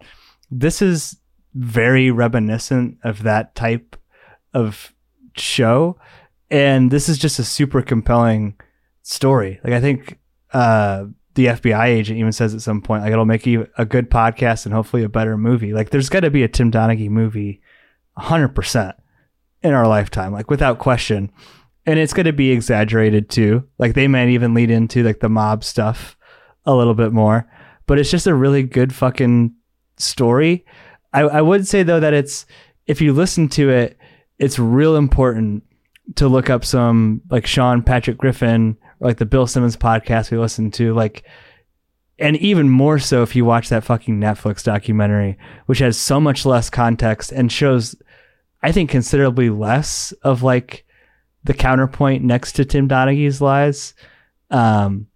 this is very reminiscent of that type of show. And this is just a super compelling story. Like I think uh, the FBI agent even says at some point, like it'll make you a good podcast and hopefully a better movie. Like there's got to be a Tim Donaghy movie, hundred percent in our lifetime, like without question. And it's going to be exaggerated too. Like they might even lead into like the mob stuff a little bit more, but it's just a really good fucking story. I, I would say though that it's, if you listen to it, it's real important to look up some like Sean Patrick Griffin or like the Bill Simmons podcast we listened to, like, and even more so if you watch that fucking Netflix documentary, which has so much less context and shows I think considerably less of like the counterpoint next to Tim Donaghy's lies, um,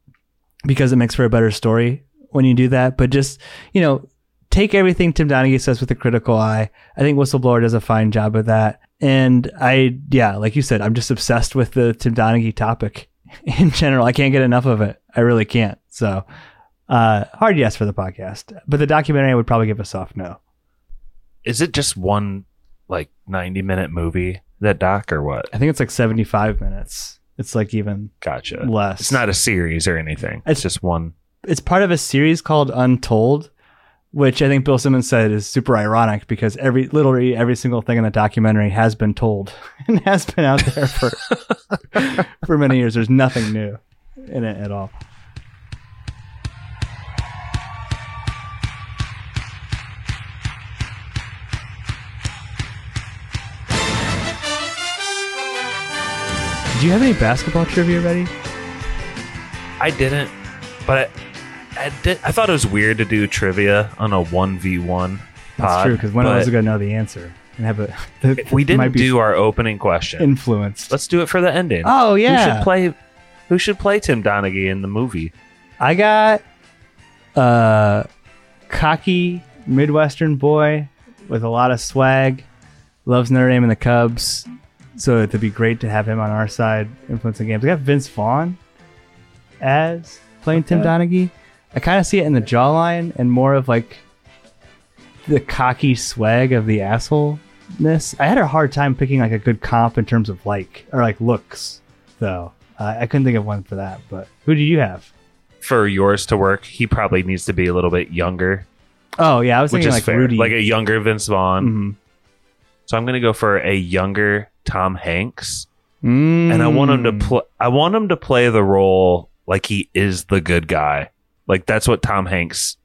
because it makes for a better story when you do that. But just you know, take everything Tim Donaghy says with a critical eye. I think Whistleblower does a fine job of that. And I, yeah, like you said, I'm just obsessed with the Tim Donaghy topic in general. I can't get enough of it. I really can't. So, uh, hard yes for the podcast, but the documentary I would probably give a soft no. Is it just one like 90 minute movie that doc or what i think it's like 75 minutes it's like even gotcha less it's not a series or anything it's, it's just one it's part of a series called untold which i think bill simmons said is super ironic because every literally every single thing in the documentary has been told and has been out there for for many years there's nothing new in it at all Do you have any basketball trivia ready? I didn't, but I, did. I thought it was weird to do trivia on a one v one. That's true because when I was going to know the answer and have a. The, we didn't do our opening question. Influenced. Let's do it for the ending. Oh yeah. Who should play? Who should play Tim Donaghy in the movie? I got a cocky Midwestern boy with a lot of swag, loves Notre Dame and the Cubs, so it'd be great to have him on our side influencing games. We got Vince Vaughn as playing okay. Tim Donaghy. I kind of see it in the jawline and more of like the cocky swag of the assholeness. I had a hard time picking like a good comp in terms of like or like looks, though. Uh, I couldn't think of one for that. But who do you have? For yours to work, he probably needs to be a little bit younger, Oh yeah, I was thinking like fair. Rudy. Like a younger Vince Vaughn. Mhm. So I'm going to go for a younger Tom Hanks. Mm. and I want him to play. I want him to play the role like he is the good guy. Like that's what Tom Hanks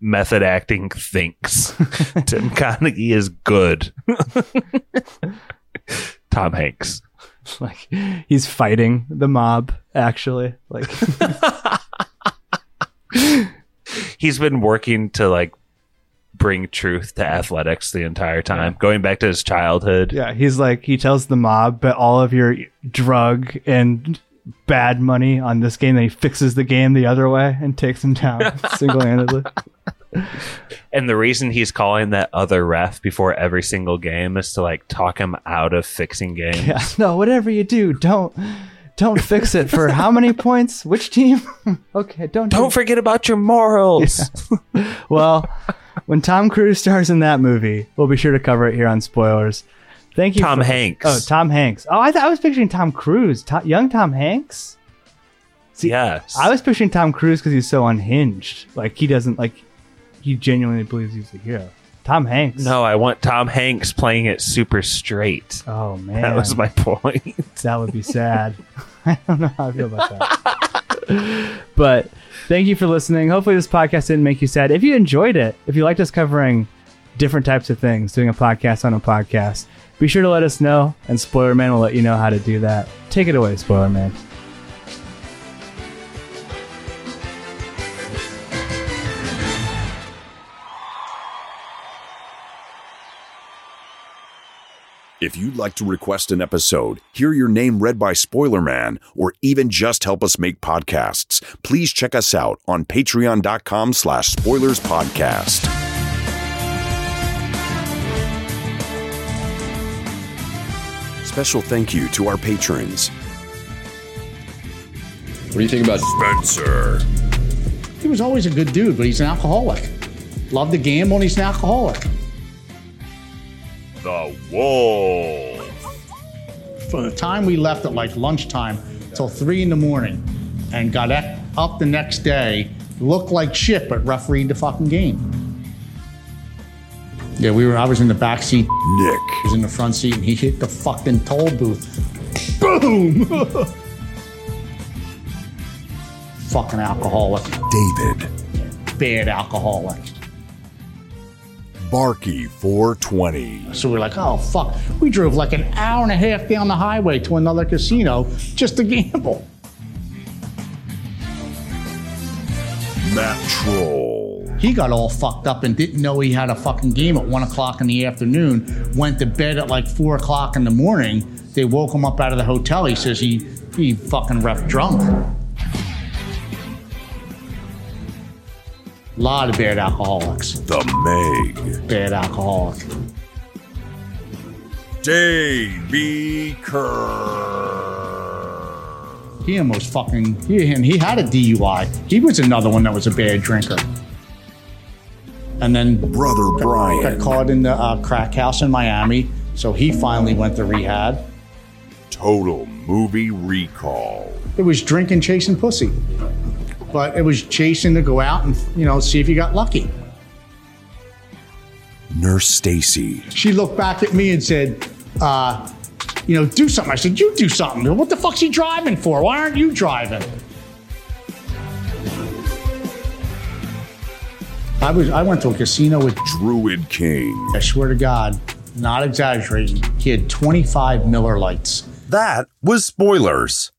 method acting thinks. Tim Carnegie is good. Tom Hanks. like he's fighting the mob. Actually, like He's been working to like bring truth to athletics the entire time, going back to his childhood. yeah, he's like he tells the mob, but all of your drug and bad money on this game. Then he fixes the game the other way and takes him down single handedly. And the reason he's calling that other ref before every single game is to like talk him out of fixing games. Yeah, no, whatever you do, don't don't fix it for how many points? Which team? okay, don't Don't forget about your morals. well, when Tom Cruise stars in that movie, we'll be sure to cover it here on spoilers. Thank you, Tom for- Hanks. Oh, Tom Hanks. Oh, I thought I was picturing Tom Cruise. To- young Tom Hanks. yes. I was picturing Tom Cruise because he's so unhinged. Like he doesn't like. He genuinely believes he's the hero. Tom Hanks. No, I want Tom Hanks playing it super straight. Oh man, That was my point. That would be sad. I don't know how I feel about that. but thank you for listening. Hopefully, this podcast didn't make you sad. If you enjoyed it, if you liked us covering different types of things, doing a podcast on a podcast, be sure to let us know, and Spoiler Man will let you know how to do that. Take it away, Spoiler Man. If you'd like to request an episode, hear your name read by Spoiler Man, or even just help us make podcasts, please check us out on patreon.com slash spoilers podcast. Special thank you to our patrons. What do you think about Spencer? He was always a good dude, but he's an alcoholic. Loved the gamble and he's an alcoholic. The Wolf. From the time we left at like lunchtime till three in the morning and got up the next day, looked like shit, but refereed the fucking game. Yeah, we were. I was in the back seat. Nick. Was in the front seat, and he hit the fucking toll booth. Boom! fucking alcoholic. David. Bad alcoholic. Barky 420. So we're like, oh fuck. We drove like an hour and a half down the highway to another casino just to gamble. Matt Troll. He got all fucked up and didn't know he had a fucking game at one o'clock in the afternoon. Went to bed at like four o'clock in the morning. They woke him up out of the hotel. He says he he fucking ref drunk. A lot of bad alcoholics. The Meg. Bad alcoholic. Davey Kerr. He almost fucking he and he had a DUI. He was another one that was a bad drinker. And then brother Brian got caught in the uh, crack house in Miami, so he finally went to rehab. Total movie recall. It was drinking, chasing pussy, but it was chasing to go out and you know see if you got lucky. Nurse Stacy. She looked back at me and said, uh, "You know, do something." I said, "You do something. What the fuck's he driving for? Why aren't you driving?" I was. I went to a casino with Druid King. I swear to God, not exaggerating. He had 25 Miller Lites. That was spoilers.